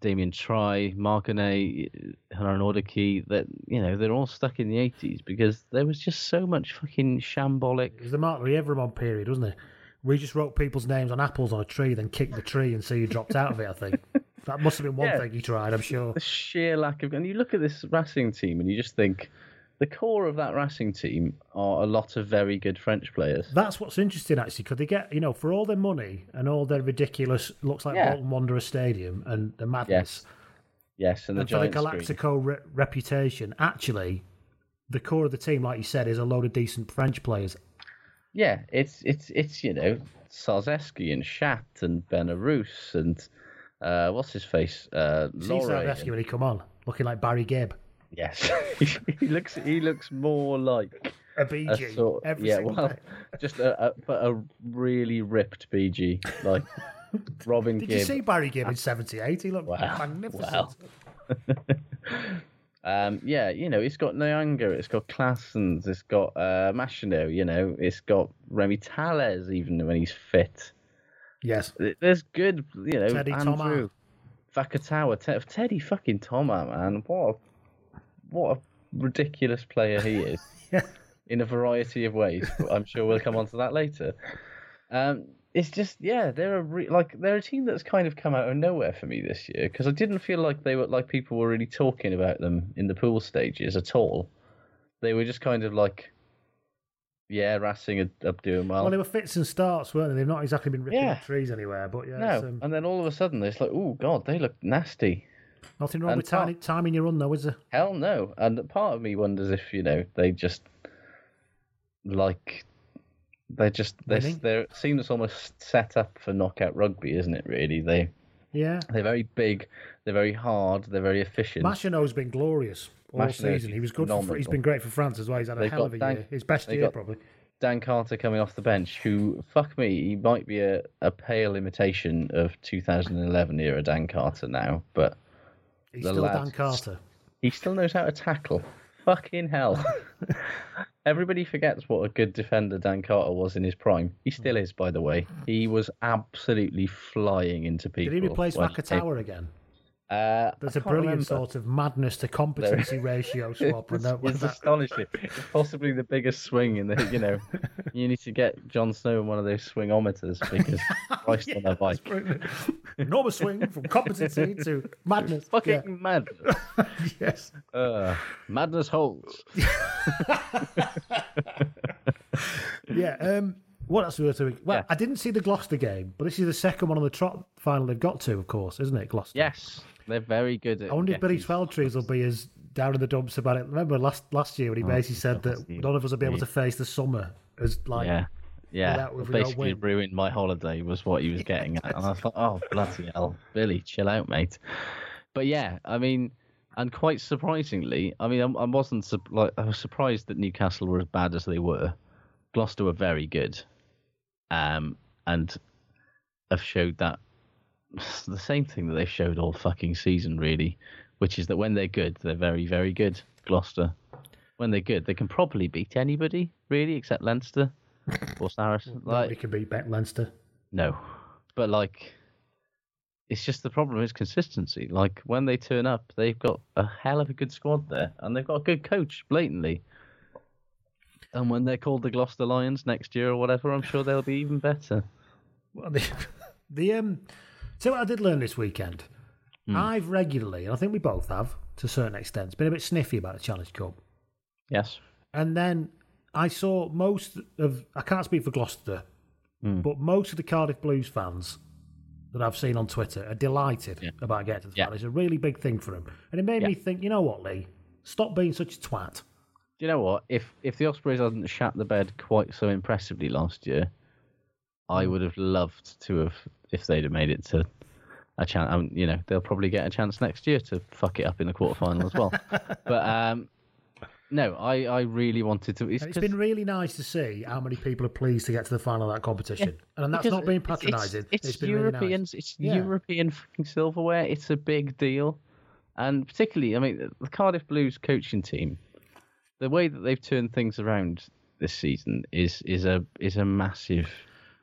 Damien Traille, Marconnet, uh, Harinordoquy, that you know they're all stuck in the eighties because there was just so much fucking shambolic. It was the Marc Lièvremont period, wasn't it? We just wrote people's names on apples on a tree, then kicked the tree and see who dropped out of it. I think that must have been one *laughs* Yeah. thing he tried. I'm sure. The sheer lack of, and you look at this Racing team, and you just think the core of that Racing team are a lot of very good French players. That's what's interesting, actually. because they get, you know, for all their money and all their ridiculous, looks like Yeah. Bolton Wanderers Stadium and the madness, Yes, and the and for the. Galactico re- reputation, actually, the core of the team, like you said, is a load of decent French players. Yeah, it's it's it's you know Szarzewski and Chat and Ben Arous and uh, what's his face uh, Szarzewski and- when he come on, looking like Barry Gibb. Yes, *laughs* he looks he looks more like A BG sort every yeah, well, day. *laughs* just a, a but a really ripped BG like *laughs* Robin Did Gibb. you see Barry Gibb in '78? He looked Wow. magnificent. Wow. Um, yeah, you know, it's got Nyanga, it's got Classens, it's got uh, Machenaud, you know, it's got Rémi Talès even when he's fit. Yes. There's good, you know, Teddy Thomas. Andrew, Vakatawa, Te- Teddy fucking Thomas, man. What a, what a ridiculous player he is *laughs* Yeah. in a variety of ways. but I'm sure we'll come on to that later. Um, it's just, yeah, they're a re- like they're a team that's kind of come out of nowhere for me this year because I didn't feel like they were like people were really talking about them in the pool stages at all. They were just kind of like, yeah, Racing are, are doing well. Well, they were fits and starts, weren't they? They've not exactly been ripping Yeah. trees anywhere, but yeah, no, um, and then all of a sudden it's like, oh god, they look nasty. Nothing wrong and with top- timing your run, though, is there? Hell no. And part of me wonders if you know they just like they just they're they're seem it's almost set up for knockout rugby, isn't it? Really, they Yeah. they're very big, they're very hard, they're very efficient. Machenaud's been glorious all Machenaud's season. He was good. For, he's been great for France as well. He's had a They've hell of a Dan- year. His best year, probably. Dan Carter coming off the bench, who fuck me, he might be a, a pale imitation of 2011 era Dan Carter now, but He's the still lad- Dan Carter. He still knows how to tackle. Fucking hell. *laughs* Everybody forgets what a good defender Dan Carter was in his prime. He still is, by the way. He was absolutely flying into people. Did he replace Vakatawa again? Uh, There's I a brilliant remember. sort of madness to competency ratio *laughs* swap. It's, and that, it's that, astonishing. It's possibly the biggest swing in the. You know, *laughs* you need to get Jon Snow in one of those swingometers because *laughs* Christ on a bike. enormous swing from competency to madness. Fucking Yeah. mad. Yes. Uh, madness holds. Yeah. Um, what else were we doing? Well, Yeah. I didn't see the Gloucester game, but this is the second one on the trot final they've got to, of course, isn't it, Gloucester? Yes, they're very good at. I wonder if Billy getting- Twelvetrees will be as down in the dumps about it. Remember last last year when he Oh, basically said that none of us will be able to face the summer as like Yeah. Yeah, without- if basically ruined my holiday was what he was *laughs* getting at, and I thought, oh bloody hell, Billy, chill out, mate. But yeah, I mean, and quite surprisingly, I mean, I, I wasn't like I was surprised that Newcastle were as bad as they were. Gloucester were very good, um, and have showed that *laughs* the same thing that they've showed all fucking season, really, which is that when they're good, they're very, very good. Gloucester, when they're good, they can probably beat anybody, really, except Leinster *laughs* or Saracen. nobody Like, can beat Bet Leinster. no, but like, it's just the problem is consistency. Like when they turn up, they've got a hell of a good squad there, and they've got a good coach, blatantly. And when they're called the Gloucester Lions next year or whatever, I'm sure they'll be even better. Well, the, *laughs* the um, so what I did learn this weekend. Hmm. I've regularly, and I think we both have to a certain extent, been a bit sniffy about the Challenge Cup. Yes. And then I saw most of, I can't speak for Gloucester, Hmm. but most of the Cardiff Blues fans that I've seen on Twitter are delighted Yeah. about getting to the Yeah. final. It's a really big thing for them, and it made Yeah. me think. You know what, Lee? Stop being such a twat. Do you know what? If if the Ospreys hadn't shat the bed quite so impressively last year, I would have loved to have if they'd have made it to a chance. Um, you know, they'll probably get a chance next year to fuck it up in the quarterfinal as well. *laughs* but um, no, I, I really wanted to. It's, And it's 'cause- been really nice to see how many people are pleased to get to the final of that competition, and that's not being it's- patronising. It's, it's been European. really nice. It's Yeah. European fucking silverware. It's a big deal, and particularly, I mean, the Cardiff Blues coaching team, the way that they've turned things around this season is is a is a massive.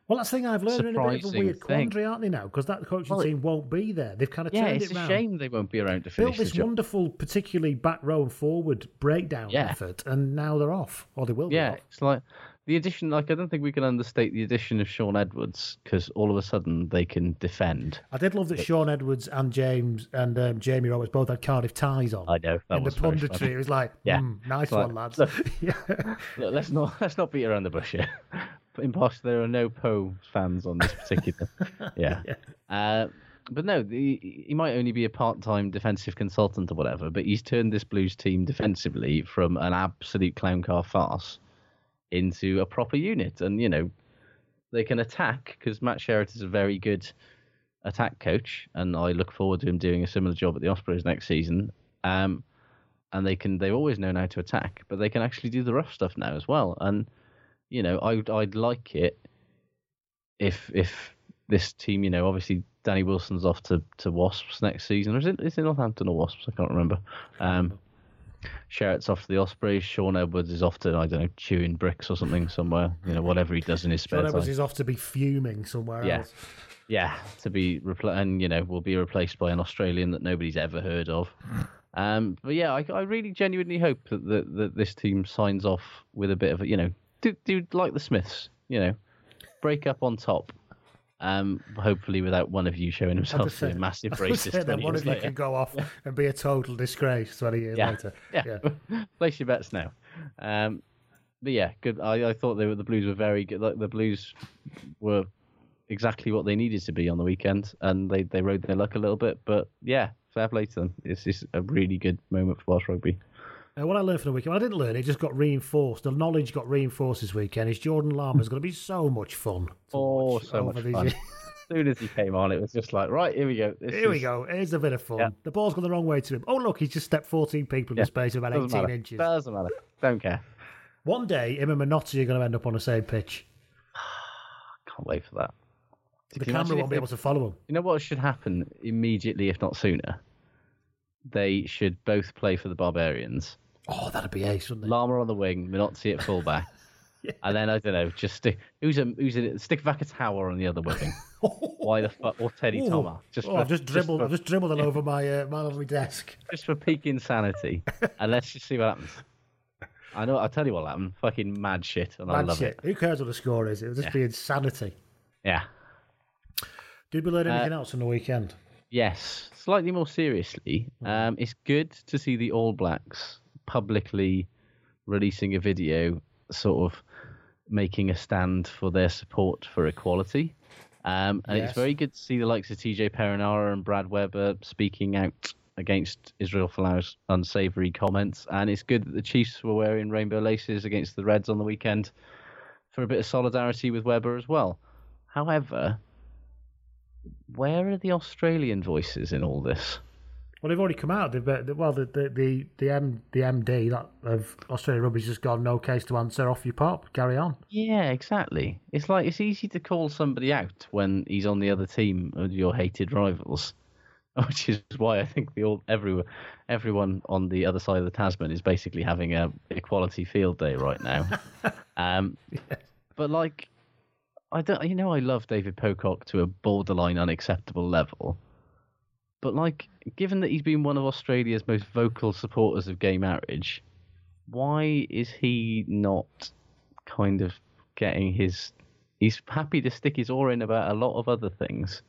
Well, that's the thing I've learned. In a bit of a weird thing. quandary, aren't they now? Because that coaching Well, team won't be there. They've kind of Yeah, turned it's a shame they won't be around to Built finish the this wonderful, particularly back row and forward breakdown Yeah. effort, and now they're off, or they will be Yeah, off. it's like the addition. Like I don't think we can understate the addition of Shaun Edwards because all of a sudden they can defend. I did love that Shaun Edwards and James and um, Jamie Roberts both had Cardiff ties on. I know that in was the punditry, it was like, Yeah. "Hmm, nice like, one, lads. look, *laughs* yeah. Look, let's not let's not beat around the bush here. *laughs* In Posh, there are no Pau fans on this particular. *laughs* yeah. Uh, but no, the, he might only be a part-time defensive consultant or whatever. But he's turned this Blues team defensively from an absolute clown car farce into a proper unit, and you know they can attack because Matt Sherratt is a very good attack coach, and I look forward to him doing a similar job at the Ospreys next season. Um, and they can they've always known how to attack, but they can actually do the rough stuff now as well. And you know, I I'd like it if if this team, you know, obviously Danny Wilson's off to, to Wasps next season, or is it is it Northampton or Wasps? I can't remember. Um, Sherratt's off to the Ospreys. Shaun Edwards is off to I don't know chewing bricks or something somewhere. You know, whatever he does in his spare Shaun time. Edwards is off to be fuming somewhere Yeah. else. Yeah, to be repl- and you know will be replaced by an Australian that nobody's ever heard of. Um, but yeah, I, I really genuinely hope that, that that this team signs off with a bit of a you know do do like the Smiths, you know, break up on top. Um, hopefully without one of you showing himself to be a massive *laughs* racist. that one of you later. can go off and be a total disgrace 20 years Yeah. later. Yeah. *laughs* Place your bets now. Um, but yeah, good. I, I thought they were the Blues were very good. Like the Blues were exactly what they needed to be on the weekend, and they, they rode their luck a little bit. But yeah, fair play to them. It's just a really good moment for Welsh rugby. Uh, what I learned from the weekend, well, I didn't learn, it just got reinforced. The knowledge got reinforced this weekend. Is Jordan Larmour's going to be so much fun. Oh, so much fun. years. As soon as he came on, it was just like, right, here we go. This Here we go. Here's a bit of fun. Yeah. The ball's gone the wrong way to him. Oh, look, he's just stepped 14 people in Yeah. the space of about Doesn't 18 matter. inches. Doesn't matter. Don't care. One day, him and Minozzi are going to end up on the same pitch. *sighs* Can't wait for that. The camera won't be able to follow him. You know what should happen immediately, if not sooner? They should both play for the Barbarians. Oh, that'd be ace, wouldn't it? Larmour on the wing, Minozzi at fullback, *laughs* and then I don't know, just stick who's a who's a stick Vakatawa on the other wing. *laughs* Why the fuck or Teddy Ooh. Thomas? Just oh, for, I've just dribbled. for, I've just dribbled all over my uh, my lovely desk. *laughs* just for peak insanity, and let's just see what happens. I know. I'll tell you what happened. Fucking mad shit, and I love shit. it. Who cares what the score is? It'll just Yeah. be insanity. Yeah. Did we learn Uh, anything else on the weekend? Yes, slightly more seriously, um, it's good to see the All Blacks publicly releasing a video, sort of making a stand for their support for equality. Um, and Yes. it's very good to see the likes of TJ Perenara and Brad Weber speaking out against Israel Folau's unsavoury comments. And it's good that the Chiefs were wearing rainbow laces against the Reds on the weekend for a bit of solidarity with Weber as well. However, where are the Australian voices in all this? Well, they've already come out. They've, uh, well, the the the the, M, the MD that of Australia Rugby's just gone. No case to answer. Off you pop. Carry on. Yeah, exactly. It's like it's easy to call somebody out when he's on the other team of your hated rivals, *laughs* which is why I think the all everyone everyone on the other side of the Tasman is basically having a equality field day right now. *laughs* um, but like, I don't, you know, I love David Pocock to a borderline unacceptable level. But like, given that he's been one of Australia's most vocal supporters of gay marriage, why is he not kind of getting his? He's happy to stick his oar in about a lot of other things.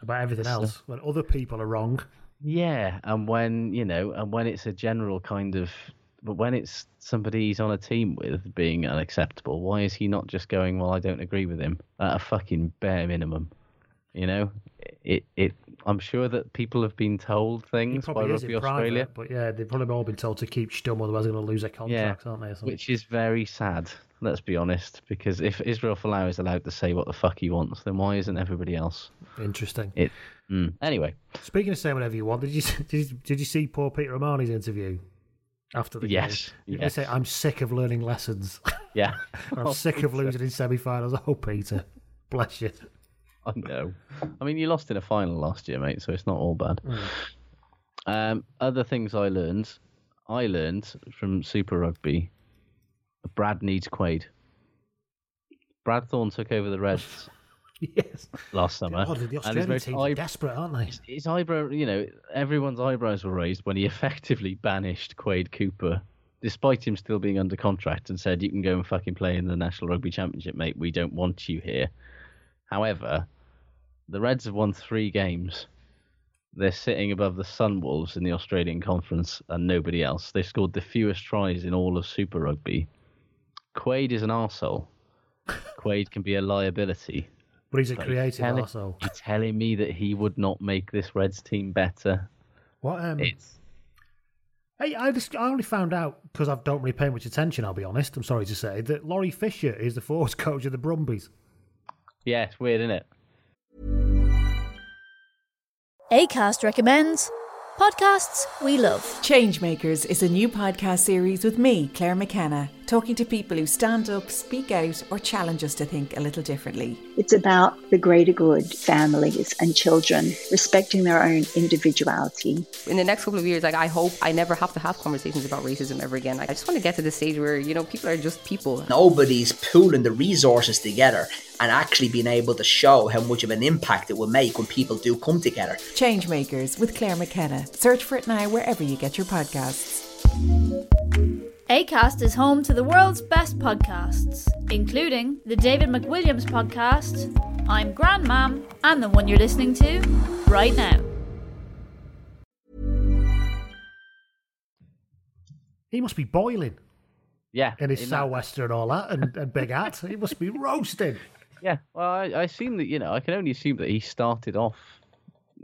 About everything So- else. When other people are wrong. Yeah, and when you know, and when it's a general kind of, but when it's somebody he's on a team with being unacceptable, why is he not just going? Well, I don't agree with him at a fucking bare minimum. You know, it it. I'm sure that people have been told things by probably is Rugby in Australia. private, but yeah, they've probably all been told to keep stum, otherwise they're going to lose their contracts, aren't they? which is very sad. Let's be honest, because if Israel Folau is allowed to say what the fuck he wants, then why isn't everybody else? Interesting. It. Mm. Anyway, Speaking of saying whatever you want, did you *laughs* did you, did you see poor Peter O'Mahony's interview after the Yes, game? Yes. said, "I'm sick of learning lessons. *laughs* yeah, I'm sick of losing in semi-finals." Oh, Peter, *laughs* bless you. *laughs* I know. I mean, you lost in a final last year, mate, so it's not all bad. Um, other things I learned, I learned from Super Rugby. Brad needs Quade. Brad Thorn took over the Reds *laughs* Yes. last summer. God, the and his Australian most teams are eye- desperate, aren't they? his eyebrow, you know, everyone's eyebrows were raised when he *laughs* effectively banished Quade Cooper, despite him still being under contract, and said, "You can go and fucking play in the National Rugby Championship, mate. We don't want you here." However, the Reds have won three games. They're sitting above the Sunwolves in the Australian Conference and nobody else. They scored the fewest tries in all of Super Rugby. Quade is an arsehole. *laughs* Quade can be a liability. But he's a But creative telling- also. You're telling me that he would not make this Reds team better? What? Um, It's Hey, I just I only found out because I don't really pay much attention. I'll be honest. I'm sorry to say that Laurie Fisher is the forwards *laughs* coach of the Brumbies. yeah, it's weird, isn't it? ACAST recommends podcasts we love. Changemakers is a new podcast series with me, Claire McKenna, talking to people who stand up, speak out, or challenge us to think a little differently. It's about the greater good, families and children respecting their own individuality. In the next couple of years, like I hope I never have to have conversations about racism ever again. Like, I just want to get to the stage where you know people are just people. Nobody's pooling the resources together and actually being able to show how much of an impact it will make when people do come together. Changemakers with Claire McKenna. Search for it now wherever you get your podcasts. ACAST is home to the world's best podcasts, including the David McWilliams podcast, I'm Grandmam, and the one you're listening to right now. He must be boiling Yeah. in his in sou'wester and all that, and, and big hat. He must be roasting. *laughs* Yeah. Well, I, I assume that you know. I can only assume that he started off,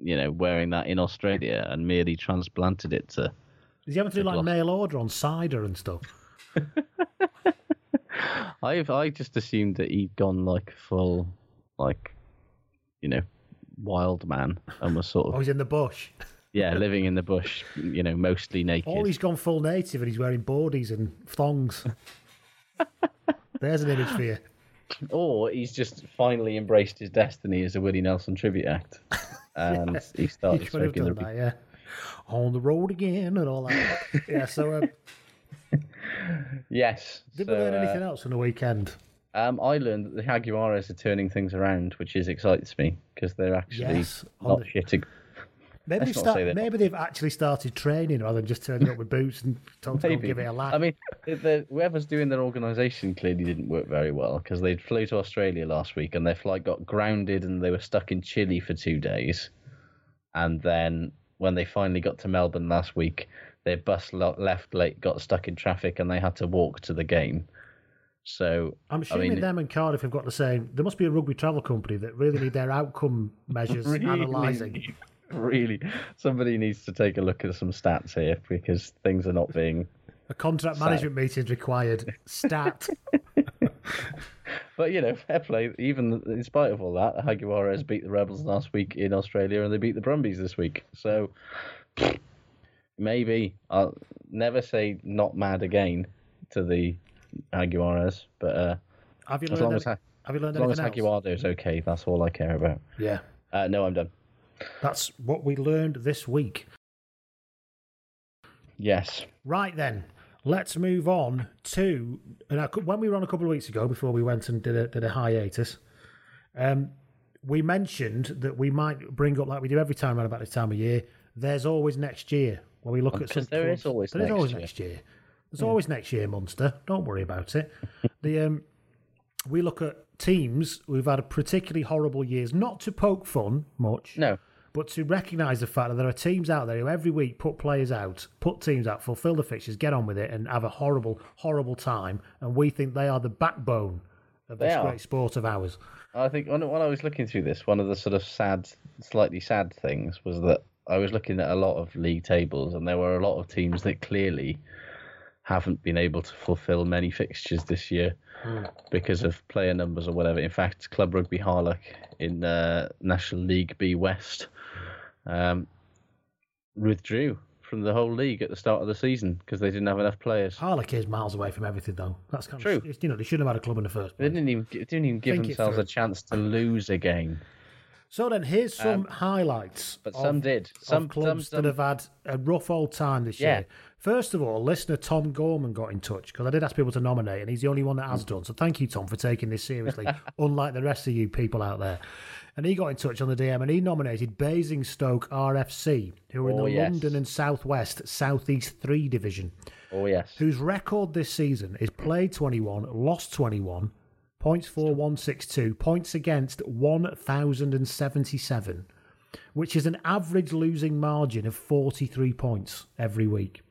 you know, wearing that in Australia and merely transplanted it to. Is he having to do like mail order on cider and stuff? *laughs* I've I just assumed that he'd gone like full, like, you know, wild man and was sort of. Oh, he's in the bush. *laughs* yeah living in the bush, you know, mostly naked. Or he's gone full native and he's wearing boardies and thongs. *laughs* There's an image for you. Or he's just finally embraced his destiny as a Willie Nelson tribute act, *laughs* and Yes, he started he smoking the that, yeah. On the road again and all that. yeah, so um, *laughs* Yes. did so, we learn uh, anything else on the weekend? Um, I learned that the Jaguares are turning things around, which is excites me because they're actually Yes, not the- shitting. Maybe, they've start, maybe they've actually started training rather than just turning up with boots and told to give it a lap. I mean, the, the, whoever's doing their organisation clearly didn't work very well because they flew to Australia last week and their flight got grounded and they were stuck in Chile for two days. And then when they finally got to Melbourne last week, their bus left late, got stuck in traffic, and they had to walk to the game. So I'm I assuming mean, them and Cardiff have got the same. There must be a rugby travel company that really need their outcome *laughs* measures Really analysing. *laughs* really, somebody needs to take a look at some stats here because things are not being A contract So- management meeting is required. Stat. *laughs* But you know, fair play. Even in spite of all that, Jaguares beat the Rebels last week in Australia, and they beat the Brumbies this week. So *sniffs* maybe I'll never say not mad again to the Jaguares. But uh, Have you as learned, long any- as Ha- have you learned as long as anything else? Jaguares okay, that's all I care about. Yeah. Uh, no, I'm done. That's what we learned this week. Yes. Right then, let's move on to and I, when we were on a couple of weeks ago before we went and did a, did a hiatus. Um, we mentioned that we might bring up like we do every time around about this time of year. There's always next year when we look at some Because there is always there is next always year. next year. There's always next year, Munster. Don't worry about it. *laughs* the um, we look at teams who've had a particularly horrible years, not to poke fun much, No. But to recognise the fact that there are teams out there who every week put players out, put teams out, fulfil the fixtures, get on with it, and have a horrible, horrible time. And we think they are the backbone of this great sport of ours. I think when, when I was looking through this, one of the sort of sad, slightly sad things was that I was looking at a lot of league tables, and there were a lot of teams that clearly haven't been able to fulfil many fixtures this year because of player numbers or whatever. In fact, Club Rugby Harlech in uh, National League B West um, withdrew from the whole league at the start of the season because they didn't have enough players. Harlech is miles away from everything, though. That's kind True. Of, it's- you know, they shouldn't have had a club in the first They place. didn't even didn't even give Think themselves a chance to lose a game. So then, here's some Um, highlights. but of- some did. Some- clubs some- that have had a rough old time this Yeah. year. First of all, listener Tom Gorman got in touch because I did ask people to nominate, and he's the only one that has Mm. done. So thank you, Tom, for taking this seriously, *laughs* unlike the rest of you people out there. And he got in touch on the DM, and he nominated Basingstoke RFC, who are in Oh, the yes. London and South Southwest Southeast Three division, Oh yes. whose record this season is played 21, lost 21, points for 162, points against 1,077, which is an average losing margin of 43 points every week.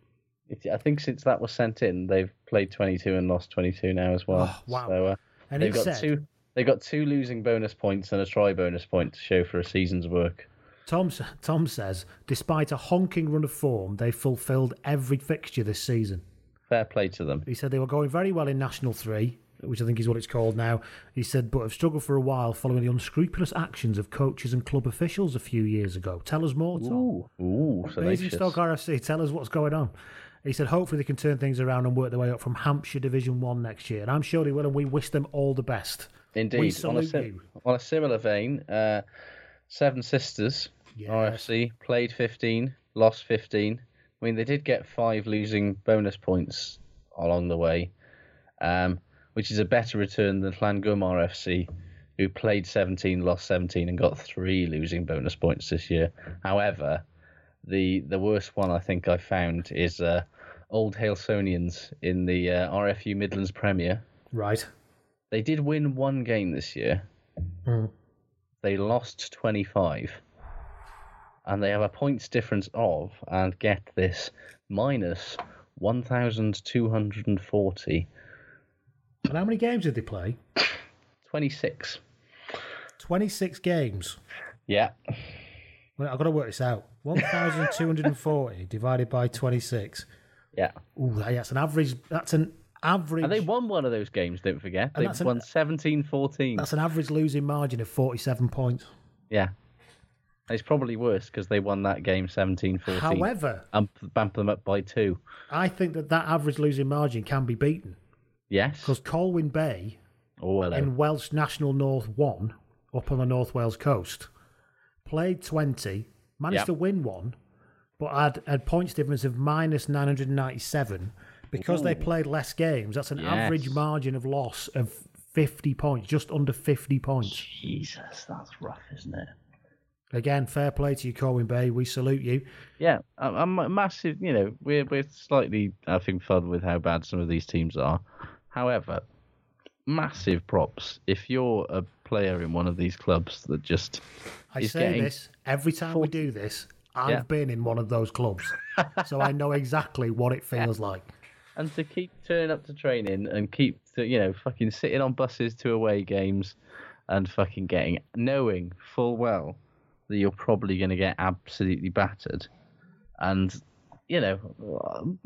I think since that was sent in, they've played 22 and lost 22 now as well. Oh, wow. So, uh, And they've got said- two. They got two losing bonus points and a try bonus point to show for a season's work. Tom, Tom says, despite a honking run of form, they fulfilled every fixture this season. Fair play to them. He said they were going very well in National 3, which I think is what it's called now. He said, but have struggled for a while following the unscrupulous actions of coaches and club officials a few years ago. Tell us more, Tom. Ooh, ooh, salacious. Basingstoke RFC, tell us what's going on. He said, hopefully they can turn things around and work their way up from Hampshire Division 1 next year. And I'm sure they will, and we wish them all the best. Indeed. On, a on a similar vein, uh, Seven Sisters Yes. RFC played 15, lost 15. I mean, they did get five losing bonus points along the way, um, which is a better return than Llangwm RFC, who played 17, lost 17, and got three losing bonus points this year. However, the the worst one I think I found is uh, Old Halesonians in the uh, RFU Midlands Premier. Right. They did win one game this year. Mm. They lost 25. And they have a points difference of, and get this, minus 1,240. And how many games did they play? 26. 26 games. Yeah. Well, I've got to work this out. 1,240 *laughs* divided by 26. Yeah. Ooh, that's an average. That's an average. And they won one of those games, don't forget. They that's an- won 17 14. That's an average losing margin of 47 points. Yeah. It's probably worse because they won that game 17 14. However, and bump them up by two. I think that that average losing margin can be beaten Yes. because Colwyn Bay Oh, in uh, Welsh National North 1 up on the North Wales coast played 20, managed Yep. to win one, but had had points difference of minus 997 because they played less games. That's an Yes. average margin of loss of 50 points, just under 50 points. Jesus, that's rough, isn't it? Again, fair play to you, Colwyn Bay. We salute you. Yeah, I'm, massive. You know, we're we're slightly having fun with how bad some of these teams are. However, massive props if you're a player in one of these clubs that just I is say this every time we do this. I've Yeah. been in one of those clubs, so I know exactly what it *laughs* feels like. And to keep turning up to training and keep to, you know fucking sitting on buses to away games and fucking getting knowing full well that you're probably going to get absolutely battered and you know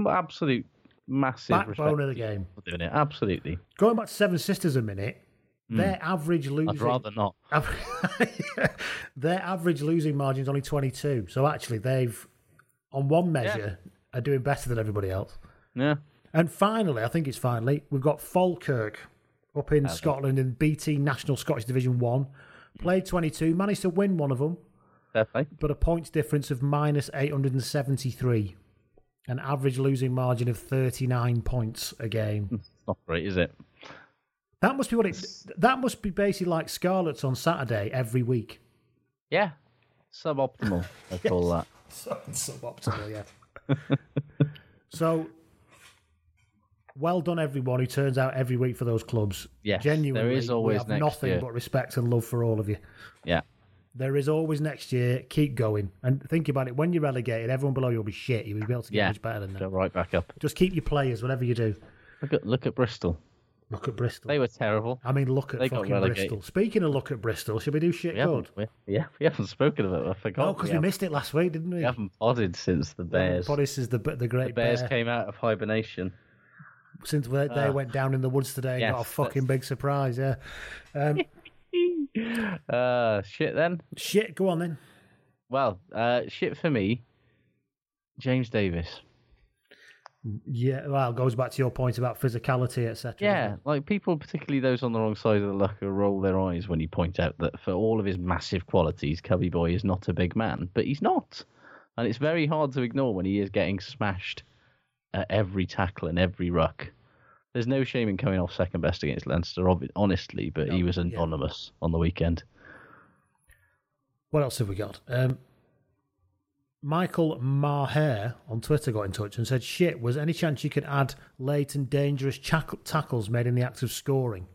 absolute massive Backbone of the game. doing it absolutely Going back to Seven Sisters a minute, hmm. *laughs* their average losing. I'd rather not their average losing margin is only 22. So actually, they've, on one measure, are doing better than everybody else. yeah And finally, I think it's finally, we've got Falkirk up in Scotland in BT National Scottish Division 1. Played 22, managed to win one of them, play but a points difference of minus 873. An average losing margin of 39 points a game. Hmm, it's not great is it That must be what it. That must be basically like Scarlets on Saturday every week. yeah suboptimal I *laughs* call that *laughs* suboptimal, yeah. *laughs* so, well done, everyone who turns out every week for those clubs. Yes, genuinely, there is always we nothing year. but respect and love for all of you. yeah There is always next year. Keep going and think about it. When you're relegated, everyone below you will be shit. You'll be able to get yeah much better than that. go right back up Just keep your players, whatever you do. look at look at Bristol Look at Bristol. They were terrible. I mean, look at They fucking. Bristol. Speaking of look at Bristol, should we do shit We good? we, yeah, we haven't spoken of it. I forgot. Oh, because we haven't- missed it last week, didn't we? We haven't podded since the Bears. Boris is the the great The Bears bear. came out of hibernation. Since they, they Ah. went down in the woods today and got a Yes, fucking big surprise. Yeah. Um, Uh, *laughs* shit then. shit. Go on then. Well, uh, shit for me. James Davies. Yeah. Well, it goes back to your point about physicality, etc. Yeah, like people, particularly those on the wrong side of the locker, roll their eyes when you point out that for all of his massive qualities, Cubby Boy is not a big man, but he's not, and it's very hard to ignore when he is getting smashed at every tackle and every ruck. There's no shame in coming off second best against Leinster, honestly, but he was anonymous on the weekend. What else have we got? Um, Michael Maher on Twitter got in touch and said, "Shit, was any chance you could add late and dangerous chack- tackles made in the act of scoring?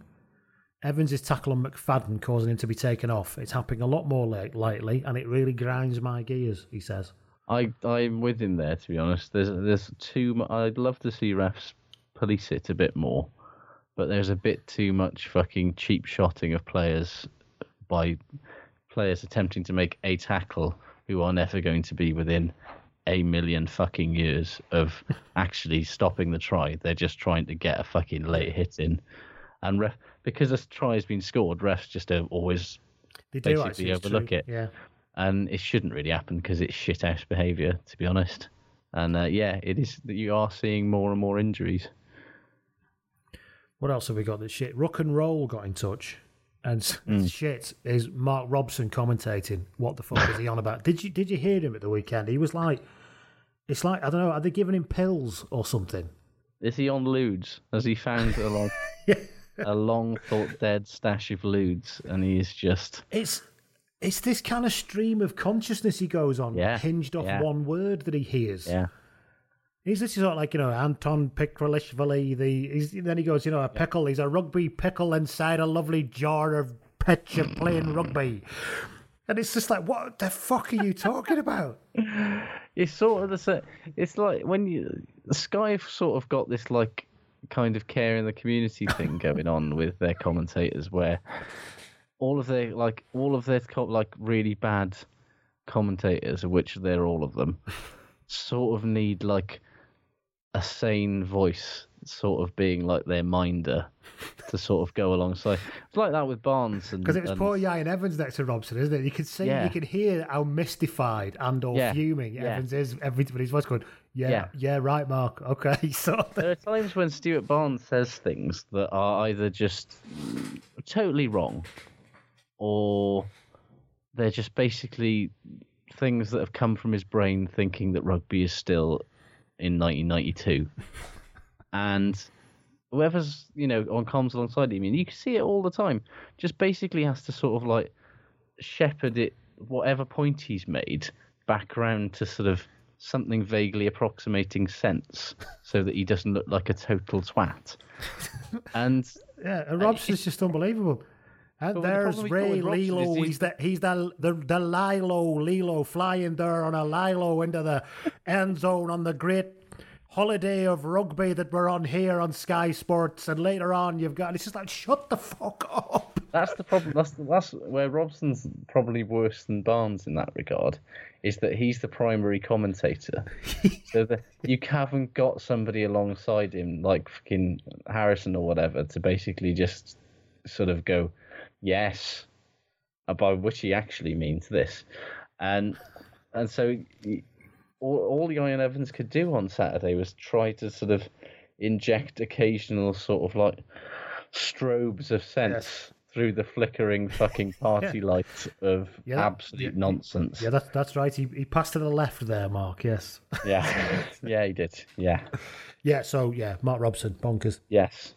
Evans' tackle on McFadden causing him to be taken off. It's happening a lot more late lately, and it really grinds my gears." He says. I I'm with him there to be honest. There's there's too mu I'd love to see refs police it a bit more, but there's a bit too much fucking cheap shotting of players by players attempting to make a tackle who are never going to be within a million fucking years of actually stopping the try. They're just trying to get a fucking late hit in, and ref because a try has been scored, refs just always They do basically actually, overlook it Yeah. And it shouldn't really happen because it's shit house behaviour, to be honest. And uh, yeah, it is that you are seeing more and more injuries. What else have we got? That shit. Rock and Roll got in touch, and Mm. shit is Mark Robson commentating. What the fuck is he on about? Did you did you hear him at the weekend? He was like, it's like I don't know. Are they giving him pills or something? Is he on lewds? Has he found a long, *laughs* a long thought dead stash of lewds, and he is just It's it's this kind of stream of consciousness he goes on, Yeah, hinged off yeah. one word that he hears. yeah. He's this is sort of like you know Anton Peikrishvili. The he's, then he goes, you know, a pickle. He's a rugby pickle inside a lovely jar of pitch of playing rugby. And it's just like, what the fuck are you talking about? *laughs* It's sort of the same. It's like when you Sky sort of got this like kind of care in the community thing going on with their commentators, where all of their like all of their co- like really bad commentators, which they're all of them, *laughs* sort of need like a sane voice, sort of being like their minder to sort of go alongside. It's like that with Barnes and Because it was and- poor Ian Evans next to Robson, isn't it? You could see, Yeah. you could hear how mystified and or Yeah, fuming yeah. Evans is every time his voice going, yeah, yeah, Yeah. right, Mark, okay. *laughs* So There are times when Stuart Barnes says things that are either just totally wrong or they're just basically things that have come from his brain thinking that rugby is still in 1992. *laughs* and whoever's, you know, on comms alongside him, and you can see it all the time, just basically has to sort of like shepherd it, whatever point he's made, back around to sort of something vaguely approximating sense so that he doesn't look like a total twat. *laughs* and yeah, and Robson's just unbelievable. And But there's problem we got Ray with Lilo. is He's the he's the the the Lilo Lilo flying there on a Lilo into the *laughs* end zone on the great holiday of rugby that we're on here on Sky Sports. And later on, you've got it's just like shut the fuck up. that's the problem. That's that's where Robson's probably worse than Barnes in that regard, is that he's the primary commentator. *laughs* so that you haven't got somebody alongside him like fucking Harrison or whatever to basically just sort of go, yes, by which he actually means this, and and so all all Ian Evans could do on Saturday was try to sort of inject occasional sort of like strobes of sense through the flickering fucking *laughs* party lights of Yeah, absolute nonsense. Yeah, that's that's right. He he passed to the left there, Mark. Yes. Yeah, *laughs* yeah, he did. Yeah, Yeah. So yeah, Mark Robson, bonkers. yes.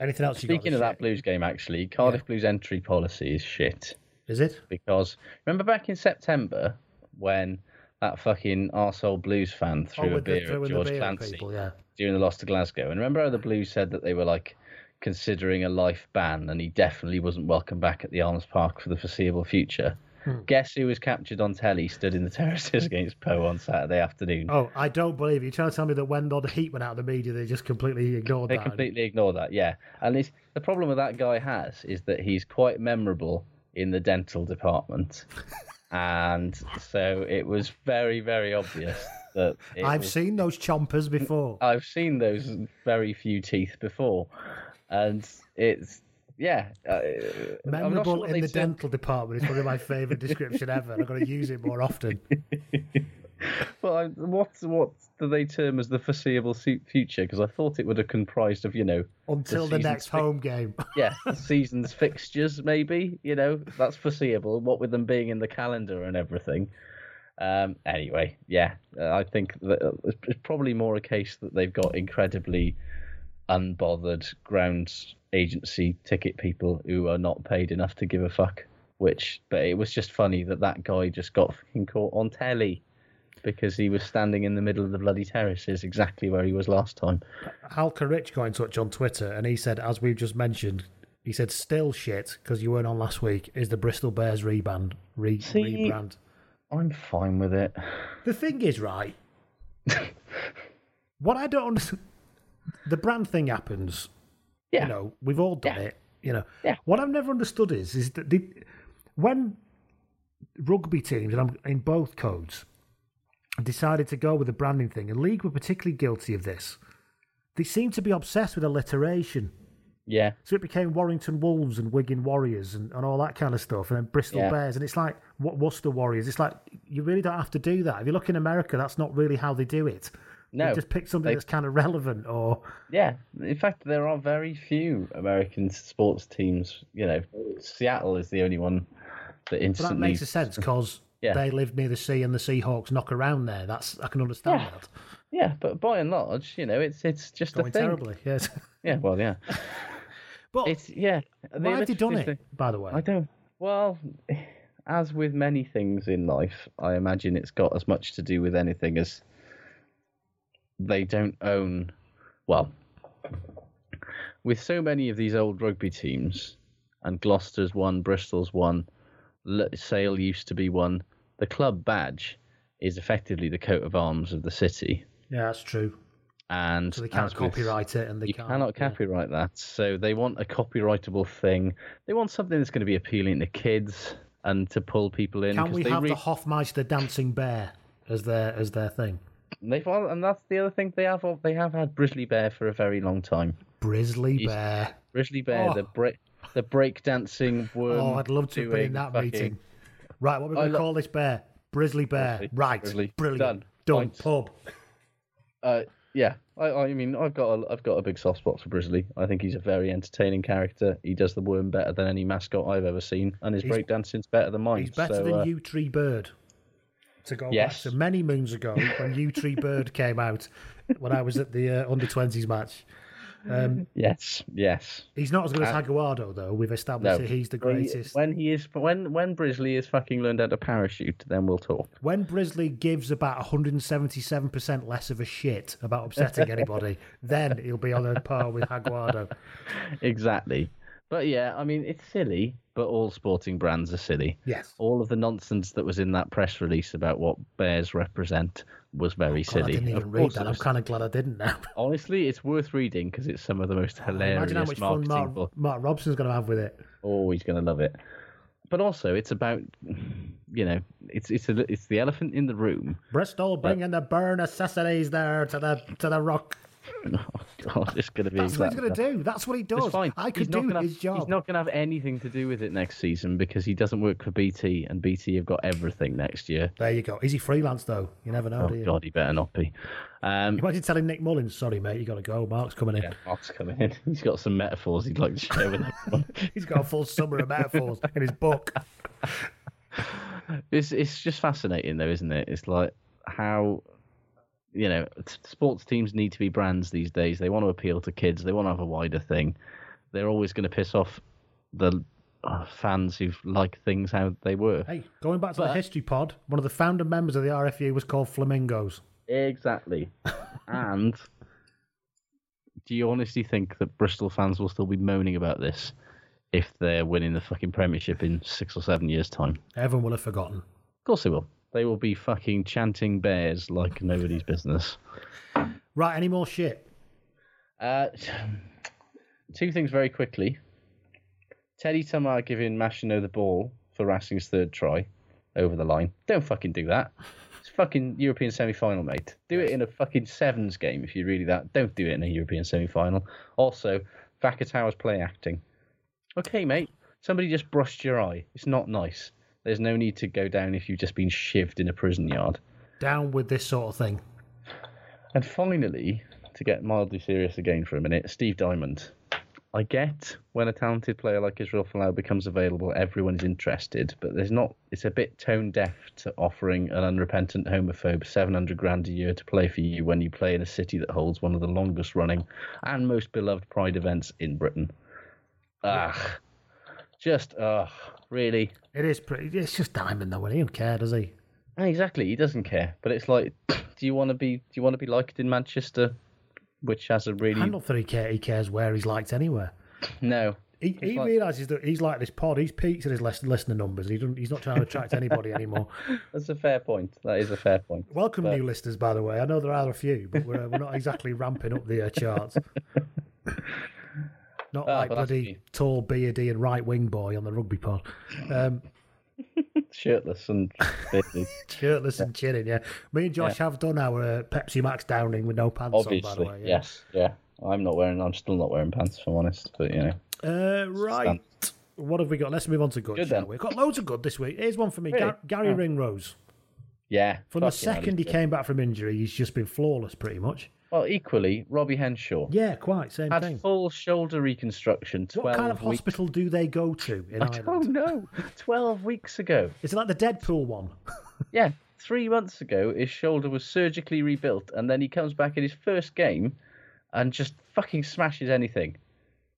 Anything else? Speaking of that Blues game, actually, Cardiff Blues entry policy is shit. Is it? Because remember back in September when that fucking arsehole Blues fan oh, threw a Oh, the- beer at George beer Clancy people, yeah. during the loss to Glasgow? And remember how the Blues said that they were like considering a life ban and he definitely wasn't welcome back at the Arms Park for the foreseeable future? Hmm. Guess who was captured on telly stood in the terraces *laughs* against Pau on Saturday afternoon? Oh, I don't believe you. You're trying to tell me that when all the heat went out of the media, they just completely ignored They that. completely ignore that, yeah. And it's, the problem with that guy has is that he's quite memorable in the dental department. *laughs* and so it was very, very obvious that I've was- seen those chompers before. I've seen those very few teeth before. And it's, yeah. Uh, sure Memorable in the term- dental department is probably my favourite description ever. I've got to use it more often. *laughs* Well, what what do they term as the foreseeable future? Because I thought it would have comprised of you know Until the, season's next fi- home game. *laughs* yeah the season's fixtures maybe you know that's foreseeable. What with them being in the calendar and everything. Um, anyway, yeah, uh, I think that uh, it's it's probably more a case that they've got incredibly unbothered ground agency ticket people who are not paid enough to give a fuck. Which, but it was just funny that that guy just got fucking caught on telly because he was standing in the middle of the bloody terraces, exactly where he was last time. Halka Rich got in touch on Twitter and he said, as we've just mentioned, he said, still shit, because you weren't on last week, is the Bristol Bears reband. Re- See? rebrand. I'm fine with it. The thing is, right, *laughs* what I don't understand, the brand thing happens. Yeah. You know, we've all done Yeah. it. You know, Yeah. what I've never understood is, is that the, when rugby teams, and I'm in both codes, decided to go with the branding thing, and league were particularly guilty of this. They seem to be obsessed with alliteration. Yeah, So it became Warrington Wolves and Wigan Warriors and, and all that kind of stuff, and then Bristol Yeah. Bears. And it's like, what Worcester Warriors? It's like, you really don't have to do that. If you look in America, that's not really how they do it. No, They just pick something they- that's kind of relevant or. yeah. In fact, there are very few American sports teams. You know, Seattle is the only one that But instantly. that makes a sense because *laughs* Yeah. they live near the sea and the Seahawks knock around there. That's I can understand Yeah. that. Yeah, but by and large, you know, it's it's just Going a thing. terribly, yes. *laughs* Yeah, well, yeah. *laughs* But It's yeah. why have they done it, by the way? I don't. Well, as with many things in life, I imagine it's got as much to do with anything as they don't own. Well, with so many of these old rugby teams, and Gloucester's one, Bristol's one, Sale used to be one. The club badge is effectively the coat of arms of the city, Yeah, that's true. and So they can't with- copyright it and they you can't. cannot yeah. copyright that. So they want a copyrightable thing. They want something that's going to be appealing to kids and to pull people in. Can we have re- the Hofmeister dancing bear as their as their thing? They've and that's the other thing they have. They have had Brizzly Bear for a very long time. He's- bear. Brizzly Bear, Oh. the break, the break dancing *laughs* worm. Oh, I'd love to be in that fucking- meeting. Right, what are we going to call this bear? Brizzly bear. Right, brilliant. Done. Done. Pub. Uh, yeah, I, I mean, I've got a, I've got a big soft spot for Brizzly. I think he's a very entertaining character. He does the worm better than any mascot I've ever seen, and his He's- breakdancing's better than mine. He's better so, than uh, U Tree Bird. To go Yes. back to many moons ago when *laughs* U Tree Bird came out when I was at the uh, under twenties match. Um, Yes, yes. he's not as good as Uh, Haguardo though. We've established that he's the greatest. When he is, when when Brizzly is fucking learned how to parachute, then we'll talk. When Brizzly gives about 177% less of a shit about upsetting *laughs* anybody, then he'll be on a par with Haguardo. Exactly. But yeah, I mean, it's silly, but all sporting brands are silly. Yes. All of the nonsense that was in that press release about what Bears represent was very oh, God, I didn't even Of read that. I'm kind of glad I didn't now. *laughs* Honestly, it's worth reading because it's some of the most hilarious Imagine how much fun marketing. Mark, for- Mark Robson's going to have with it. Oh, he's going to love it. But also, it's about, you know, it's it's a, it's the elephant in the room. Bristol bringing the bare necessities there to the to the rock. *laughs* Oh God, it's going to be. That's what he's going to do. That's what he does. It's fine. I could do his have, job. He's not going to have anything to do with it next season because he doesn't work for BT, and BT have got everything next year. There you go. Is he freelance though? You never know, do Oh you? God, he better not be. Um, Imagine telling Nick Mullins, "Sorry, mate, you got to go. Mark's coming in. yeah, Mark's coming in. *laughs* He's got some metaphors he'd like to share with everyone. *laughs* He's got a full summer of metaphors in his book." It's it's just fascinating though, isn't it? It's like how you know sports teams need to be brands these days. They want to appeal to kids. They want to have a wider thing. They're always going to piss off the uh, fans who like things how they were. Hey, going back to the history pod, one of the founder members of the RFU was called Flamingos. Exactly. *laughs* and do you honestly think that Bristol fans will still be moaning about this if they're winning the fucking Premiership in six or seven years' time. Everyone will have forgotten. Of course they will. They will be fucking chanting bears like nobody's business. Right, any more shit? Uh, *sighs* two things very quickly. Teddy Thomas giving Machenaud the ball for Racing's third try over the line. Don't fucking do that. It's fucking European semi-final, mate. Do it in a fucking sevens game if you're really that. Don't do it in a European semi-final. Also, Vakatawa's play acting. Okay, mate. Somebody just brushed your eye. It's not nice. There's no need to go down if you've just been shivved in a prison yard. Down with this sort of thing. And finally, to get mildly serious again for a minute, Steve Diamond. I get when a talented player like Israel Folau becomes available, everyone is interested, but there's not. It's a bit tone deaf to offering an unrepentant homophobe 700 grand a year to play for you when you play in a city that holds one of the longest running and most beloved Pride events in Britain. Ugh, just ugh, really. It is pretty. It's just Diamond though. He don't care, does he? Exactly, he doesn't care. But it's like, *clears throat* do you want to be? Do you want to be liked in Manchester, which has a really I don't think he, care, he cares where he's liked anywhere. *laughs* no. He, he like- realises that he's like this pod. He's peaked at his list- listener numbers. He he's not trying to attract anybody anymore. *laughs* That's a fair point. That is a fair point. Welcome, But- new listeners, by the way. I know there are a few, but we're, we're not exactly ramping up the uh, charts. *laughs* Not Ah, like bloody tall, beardy, and right wing boy on the rugby pod. Um, *laughs* Shirtless and *laughs* shirtless and chinning, yeah. Me and Josh have done our uh, Pepsi Max downing with no pants on, by Obviously, the way. yeah. yes, yeah. I'm not wearing. I'm still not wearing pants, if I'm honest. But you know, Uh, right. What have we got? Let's move on to good, Good shall then. we? We've got loads of good this week. Here's one for me. Really? Gar- Garry Oh. Ringrose. yeah. From the second he came back from injury, he's just been flawless, pretty much. Well, equally, Robbie Henshaw Yeah, quite. Same had thing. full shoulder reconstruction. What kind of weeks. hospital do they go to in I Ireland? don't know. Twelve weeks ago. Is it like the Deadpool one? *laughs* Yeah, three months ago, his shoulder was surgically rebuilt, and then he comes back in his first game and just fucking smashes anything.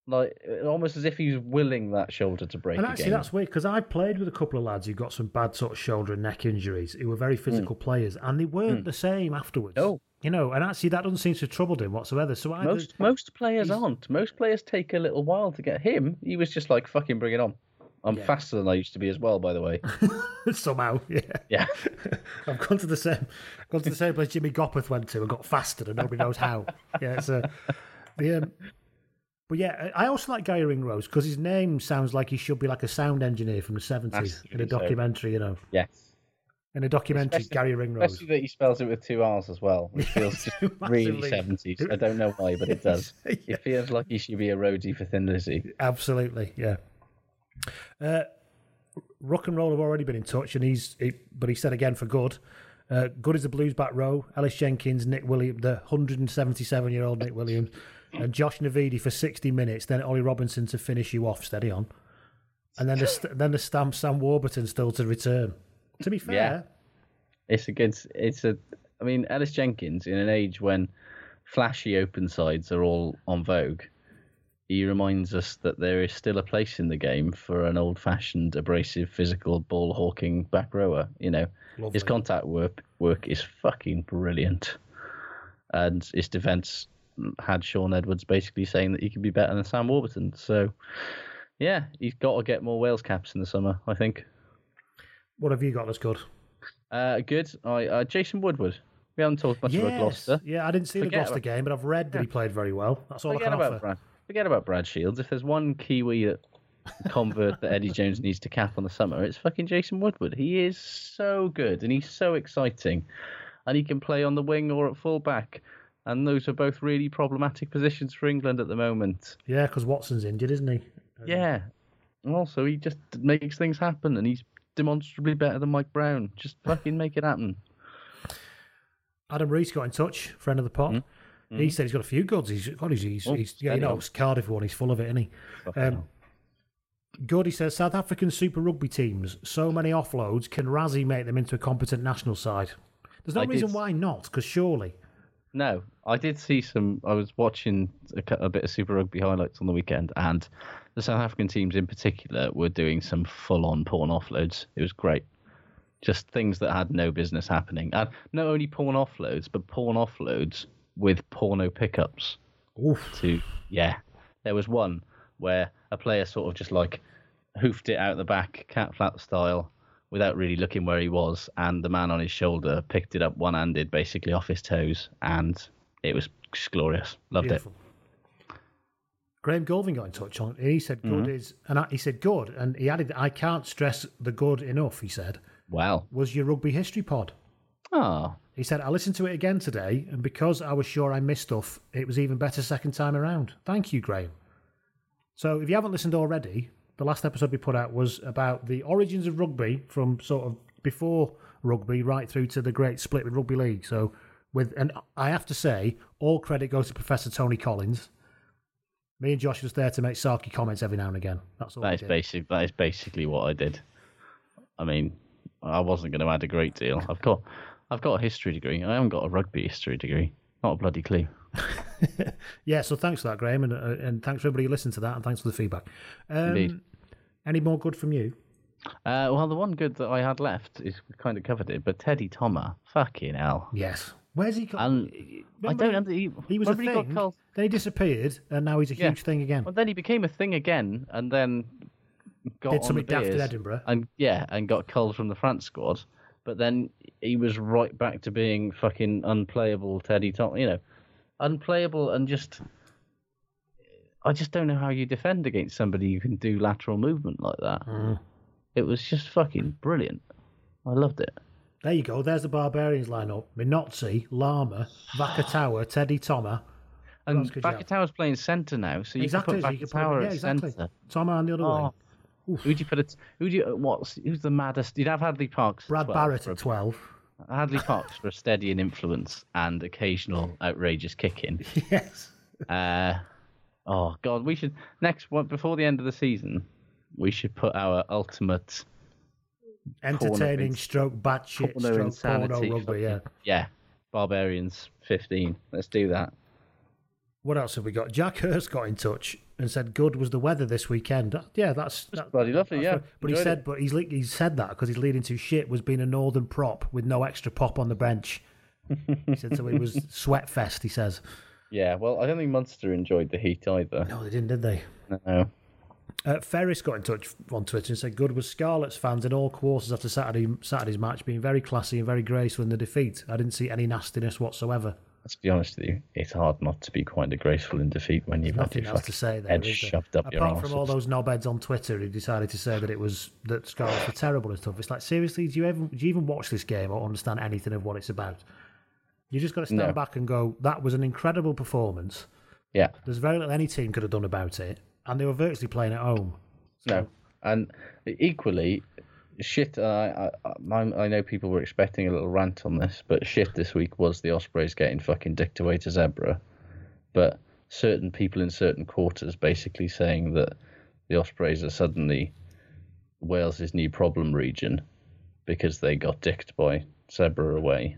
Like almost as if he's willing that shoulder to break And actually, that's weird because I played with a couple of lads who got some bad sort of shoulder and neck injuries, who were very physical players, and they weren't the same afterwards. Hmm. You know, and actually, that doesn't seem to have troubled him whatsoever. So I Most most players aren't. Most players take a little while to get him. He was just like fucking bring it on. I'm faster than I used to be as well, by the way. *laughs* somehow, yeah. Yeah. *laughs* I've gone to the same, gone to the same place Jimmy Gopperth went to and got faster, and nobody knows how. Yeah, it's a, the, um, but yeah, I also like Guy Ringrose because his name sounds like he should be like a sound engineer from the seventies in a Massively so. documentary. You know, yes. In a documentary, Especially- Garry Ringrose. Especially that he spells it with two R's as well, which *laughs* feels just really seventies. I don't know why, but it does. *laughs* Yeah. It feels like he should be a roadie for Thin Lizzy. Absolutely, yeah. Uh, Rock and Roll have already been in touch, and he's, he, but he said again for good. Uh, good is the Blues back row. Ellis Jenkins, Nick Williams, the 177 year old Nick Williams, and Josh Navidi for 60 minutes. Then Ollie Robinson to finish you off. Steady on, and then the *laughs* then the stamp Sam Warburton still to return. To be fair, Yeah. It's a good. It's a. I mean, Ellis Jenkins, in an age when flashy open sides are all on vogue, he reminds us that there is still a place in the game for an old-fashioned, abrasive, physical, ball-hawking back rower. You know, Lovely. his contact work work is fucking brilliant, and his defence had Shaun Edwards basically saying that he could be better than Sam Warburton. So, yeah, he's got to get more Wales caps in the summer. I think. What have you got that's good? Uh, good. I uh, Jason Woodward. We haven't talked much about Gloucester. Yeah, I didn't see the Gloucester about- game, but I've read that he played very well. That's all Forget I can about offer. Brad. Forget about Brad Shields. If there's one Kiwi that *laughs* convert that Eddie Jones needs to cap on the summer, it's fucking Jason Woodward. He is so good and he's so exciting, and he can play on the wing or at full back. And those are both really problematic positions for England at the moment. Yeah, because Watson's injured, isn't he? Yeah. And also, he just makes things happen, and he's demonstrably better than Mike Brown. Just fucking make it happen. Adam Reese got in touch, friend of the pot. Mm-hmm. He said he's got a few goods. He's God, he's, he's, Oh, he's yeah, you know, it's Cardiff one. He's full of it, isn't he? Um, good. He says South African Super Rugby teams. So many offloads. Can Rassie make them into a competent national side? There's no I reason s- why not. Because surely, No, I did see some. I was watching a, a bit of Super Rugby highlights on the weekend, and the South African teams in particular were doing some full-on porn offloads. It was great. Just things that had no business happening, and not only porn offloads, but porn offloads with porno pickups. oof, To yeah, there was one where a player sort of just like hoofed it out the back, cat flap style, without really looking where he was, and the man on his shoulder picked it up one handed, basically off his toes, and it was just glorious. Loved Beautiful. Graham Golvin got in touch on. He said good Mhm. is, and I, he said good, and he added, "I can't stress the good enough." He said, it. Wow. "Was your rugby history pod?" Oh, He said, "I listened to it again today, and because I was sure I missed stuff, it was even better second time around." Thank you, Graham. So, if you haven't listened already, the last episode we put out was about the origins of rugby from sort of before rugby right through to the great split with rugby league. So, with and I have to say, all credit goes to Professor Tony Collins. Me and Josh was there to make sarky comments every now and again. That's all. that is did. basic. That is basically what I did. I mean, I wasn't going to add a great deal. I've got, I've got a history degree. I haven't got a rugby history degree. Not a bloody clue. *laughs* Yeah, so thanks for that, Graham, and, uh, and thanks for everybody who listened to that, and thanks for the feedback. Um, Indeed. Any more good from you? Uh, well, the one good that I had left is kind of covered it, but Teddy Thomas, fucking hell. Yes. Where's he? And I don't. under- He, He was a remember he got thing, called- then he disappeared, and now he's a Yeah. huge thing again. Well, then he became a thing again, and then got Did something daft in Edinburgh. and yeah, and got culled from the France squad. But then he was right back to being fucking unplayable, Teddy Thomas. You know, unplayable and just. I just don't know how you defend against somebody who can do lateral movement like that. Mm. It was just fucking brilliant. I loved it. There you go. There's the Barbarians lineup: Minozzi, Larmour, Vakatawa, Teddy Thomas. Who And else could you have? Vakatawa's playing centre now, so you exactly. can put could yeah, at exactly. centre. Thomas on the other Oh, wing. Who'd you put it? Who'd you? What's who's the maddest? You'd have Hadleigh Parkes. Brad 12 Barrett at twelve. Hadleigh *laughs* Parkes for a steadying influence and occasional outrageous kicking. yes. Uh, oh God, we should next one before the end of the season. We should put our ultimate Entertaining ins- stroke batshit porno stroke porno rugby. Yeah. fucking- yeah. Barbarians fifteen. Let's do that. What else have we got? Jack Hurst got in touch and said good was the weather this weekend. Uh, yeah, that's, that, bloody lovely, that's yeah. right. But he said, it. but he's le- he said that because he's leading to shit was being a northern prop with no extra pop on the bench. *laughs* he said so. It was sweat fest. He says. Yeah. Well, I don't think Munster enjoyed the heat either. No, they didn't, did they? No. Uh, Ferris got in touch on Twitter and said, "Good was Scarlets fans in all quarters after Saturday Saturday's match, being very classy and very graceful in the defeat. I didn't see any nastiness whatsoever. Let's be honest with you. It's hard not to be quite graceful in defeat when you've had Nothing your else to say there, head shoved up your Apart arse. from all those knobheads on Twitter who decided to say that it was that Scarlets were terrible and stuff. It's like seriously, do you ever do you even watch this game or understand anything of what it's about? You just got to stand No. back and go, that was an incredible performance. Yeah. There's very little any team could have done about it, and they were virtually playing at home. No, and equally, shit. I, I I know people were expecting a little rant on this, but shit this week was the Ospreys getting fucking dicked away to Zebre. But certain people in certain quarters basically saying that the Ospreys are suddenly Wales's new problem region because they got dicked by Zebre away.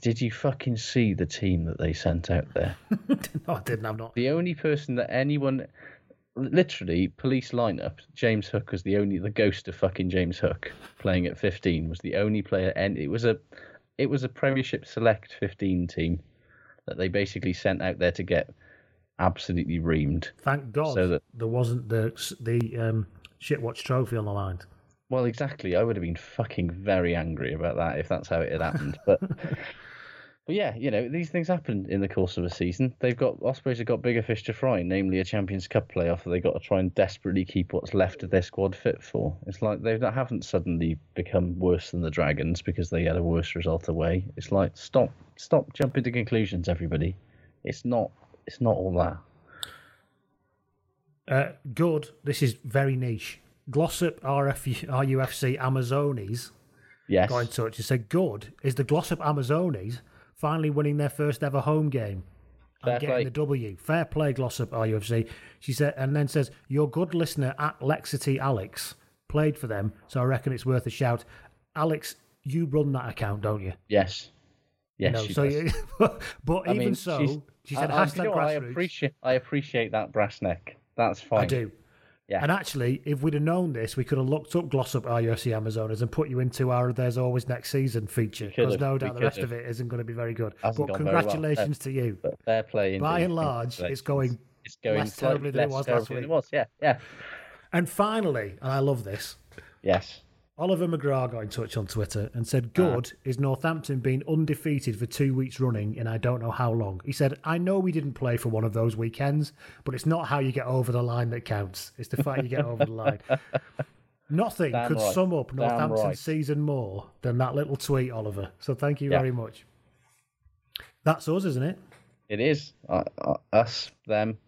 Did you fucking see the team that they sent out there? *laughs* no, I didn't. I'm not. The only person that anyone, literally, police lineup, James Hook was the only, the ghost of fucking James Hook playing at 15 was the only player, and it was a, it was a Premiership Select 15 team that they basically sent out there to get absolutely reamed. Thank God So that- there wasn't the the um, shitwatch trophy on the line. Well, exactly. I would have been fucking very angry about that if that's how it had happened. But, *laughs* but yeah, you know, these things happen in the course of a season. They've got Ospreys have got bigger fish to fry, namely a Champions Cup playoff that they've got to try and desperately keep what's left of their squad fit for. It's like they haven't suddenly become worse than the Dragons because they had a worse result away. It's like stop, stop jumping to conclusions, everybody. It's not, it's not all that. Uh, good. This is very niche. Glossop RF, RUFC Amazones Yes. got in touch and said, "Good is the Glossop Amazones finally winning their first ever home game Fair and getting play. the W. Fair play, Glossop RUFC." She said, and then says, "Your good listener at Lexity Alex played for them, so I reckon it's worth a shout." Alex, you run that account, don't you? Yes. Yes. so you, *laughs* but even mean, so, she said, I, I, "Hashtag you know I appreciate, I appreciate that brass neck. That's fine. I do. Yeah. And actually, if we'd have known this, we could have looked up Glossop RUFC Amazonas and put you into our There's Always Next Season feature because no doubt the rest of it isn't going to be very good. Hasn't but very well. congratulations to you. But fair play. By indeed. and large, it's going it's going less terribly than it less was terribly last week. it was. Yeah, yeah, And finally, and I love this, yes. Oliver McGrath got in touch on Twitter and said, Good is Northampton being undefeated for two weeks running in I don't know how long. He said, I know we didn't play for one of those weekends, but it's not how you get over the line that counts. It's the fact you get over the line. *laughs* Nothing Damn could right. sum up Northampton's right. season more than that little tweet, Oliver. So thank you Yeah. very much. That's us, isn't it? It is uh, uh, us, them,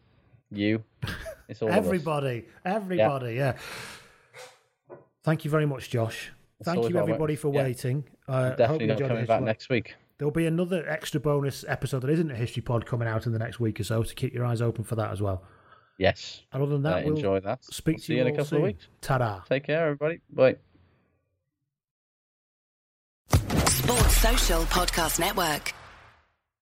you. It's all. *laughs* Everybody, everybody, yeah. Thank you very much, Josh. That's Thank you, everybody, for Yeah. waiting. Uh, I'm hope definitely you not the coming back pod. next week. There'll be another extra bonus episode that isn't a history pod coming out in the next week or so, so keep your eyes open for that as well. Yes. And other than that, Uh, we'll enjoy that. speak We'll to you, you in a couple soon. of weeks. Ta-da. Take care, everybody. Bye. Sports Social Podcast Network.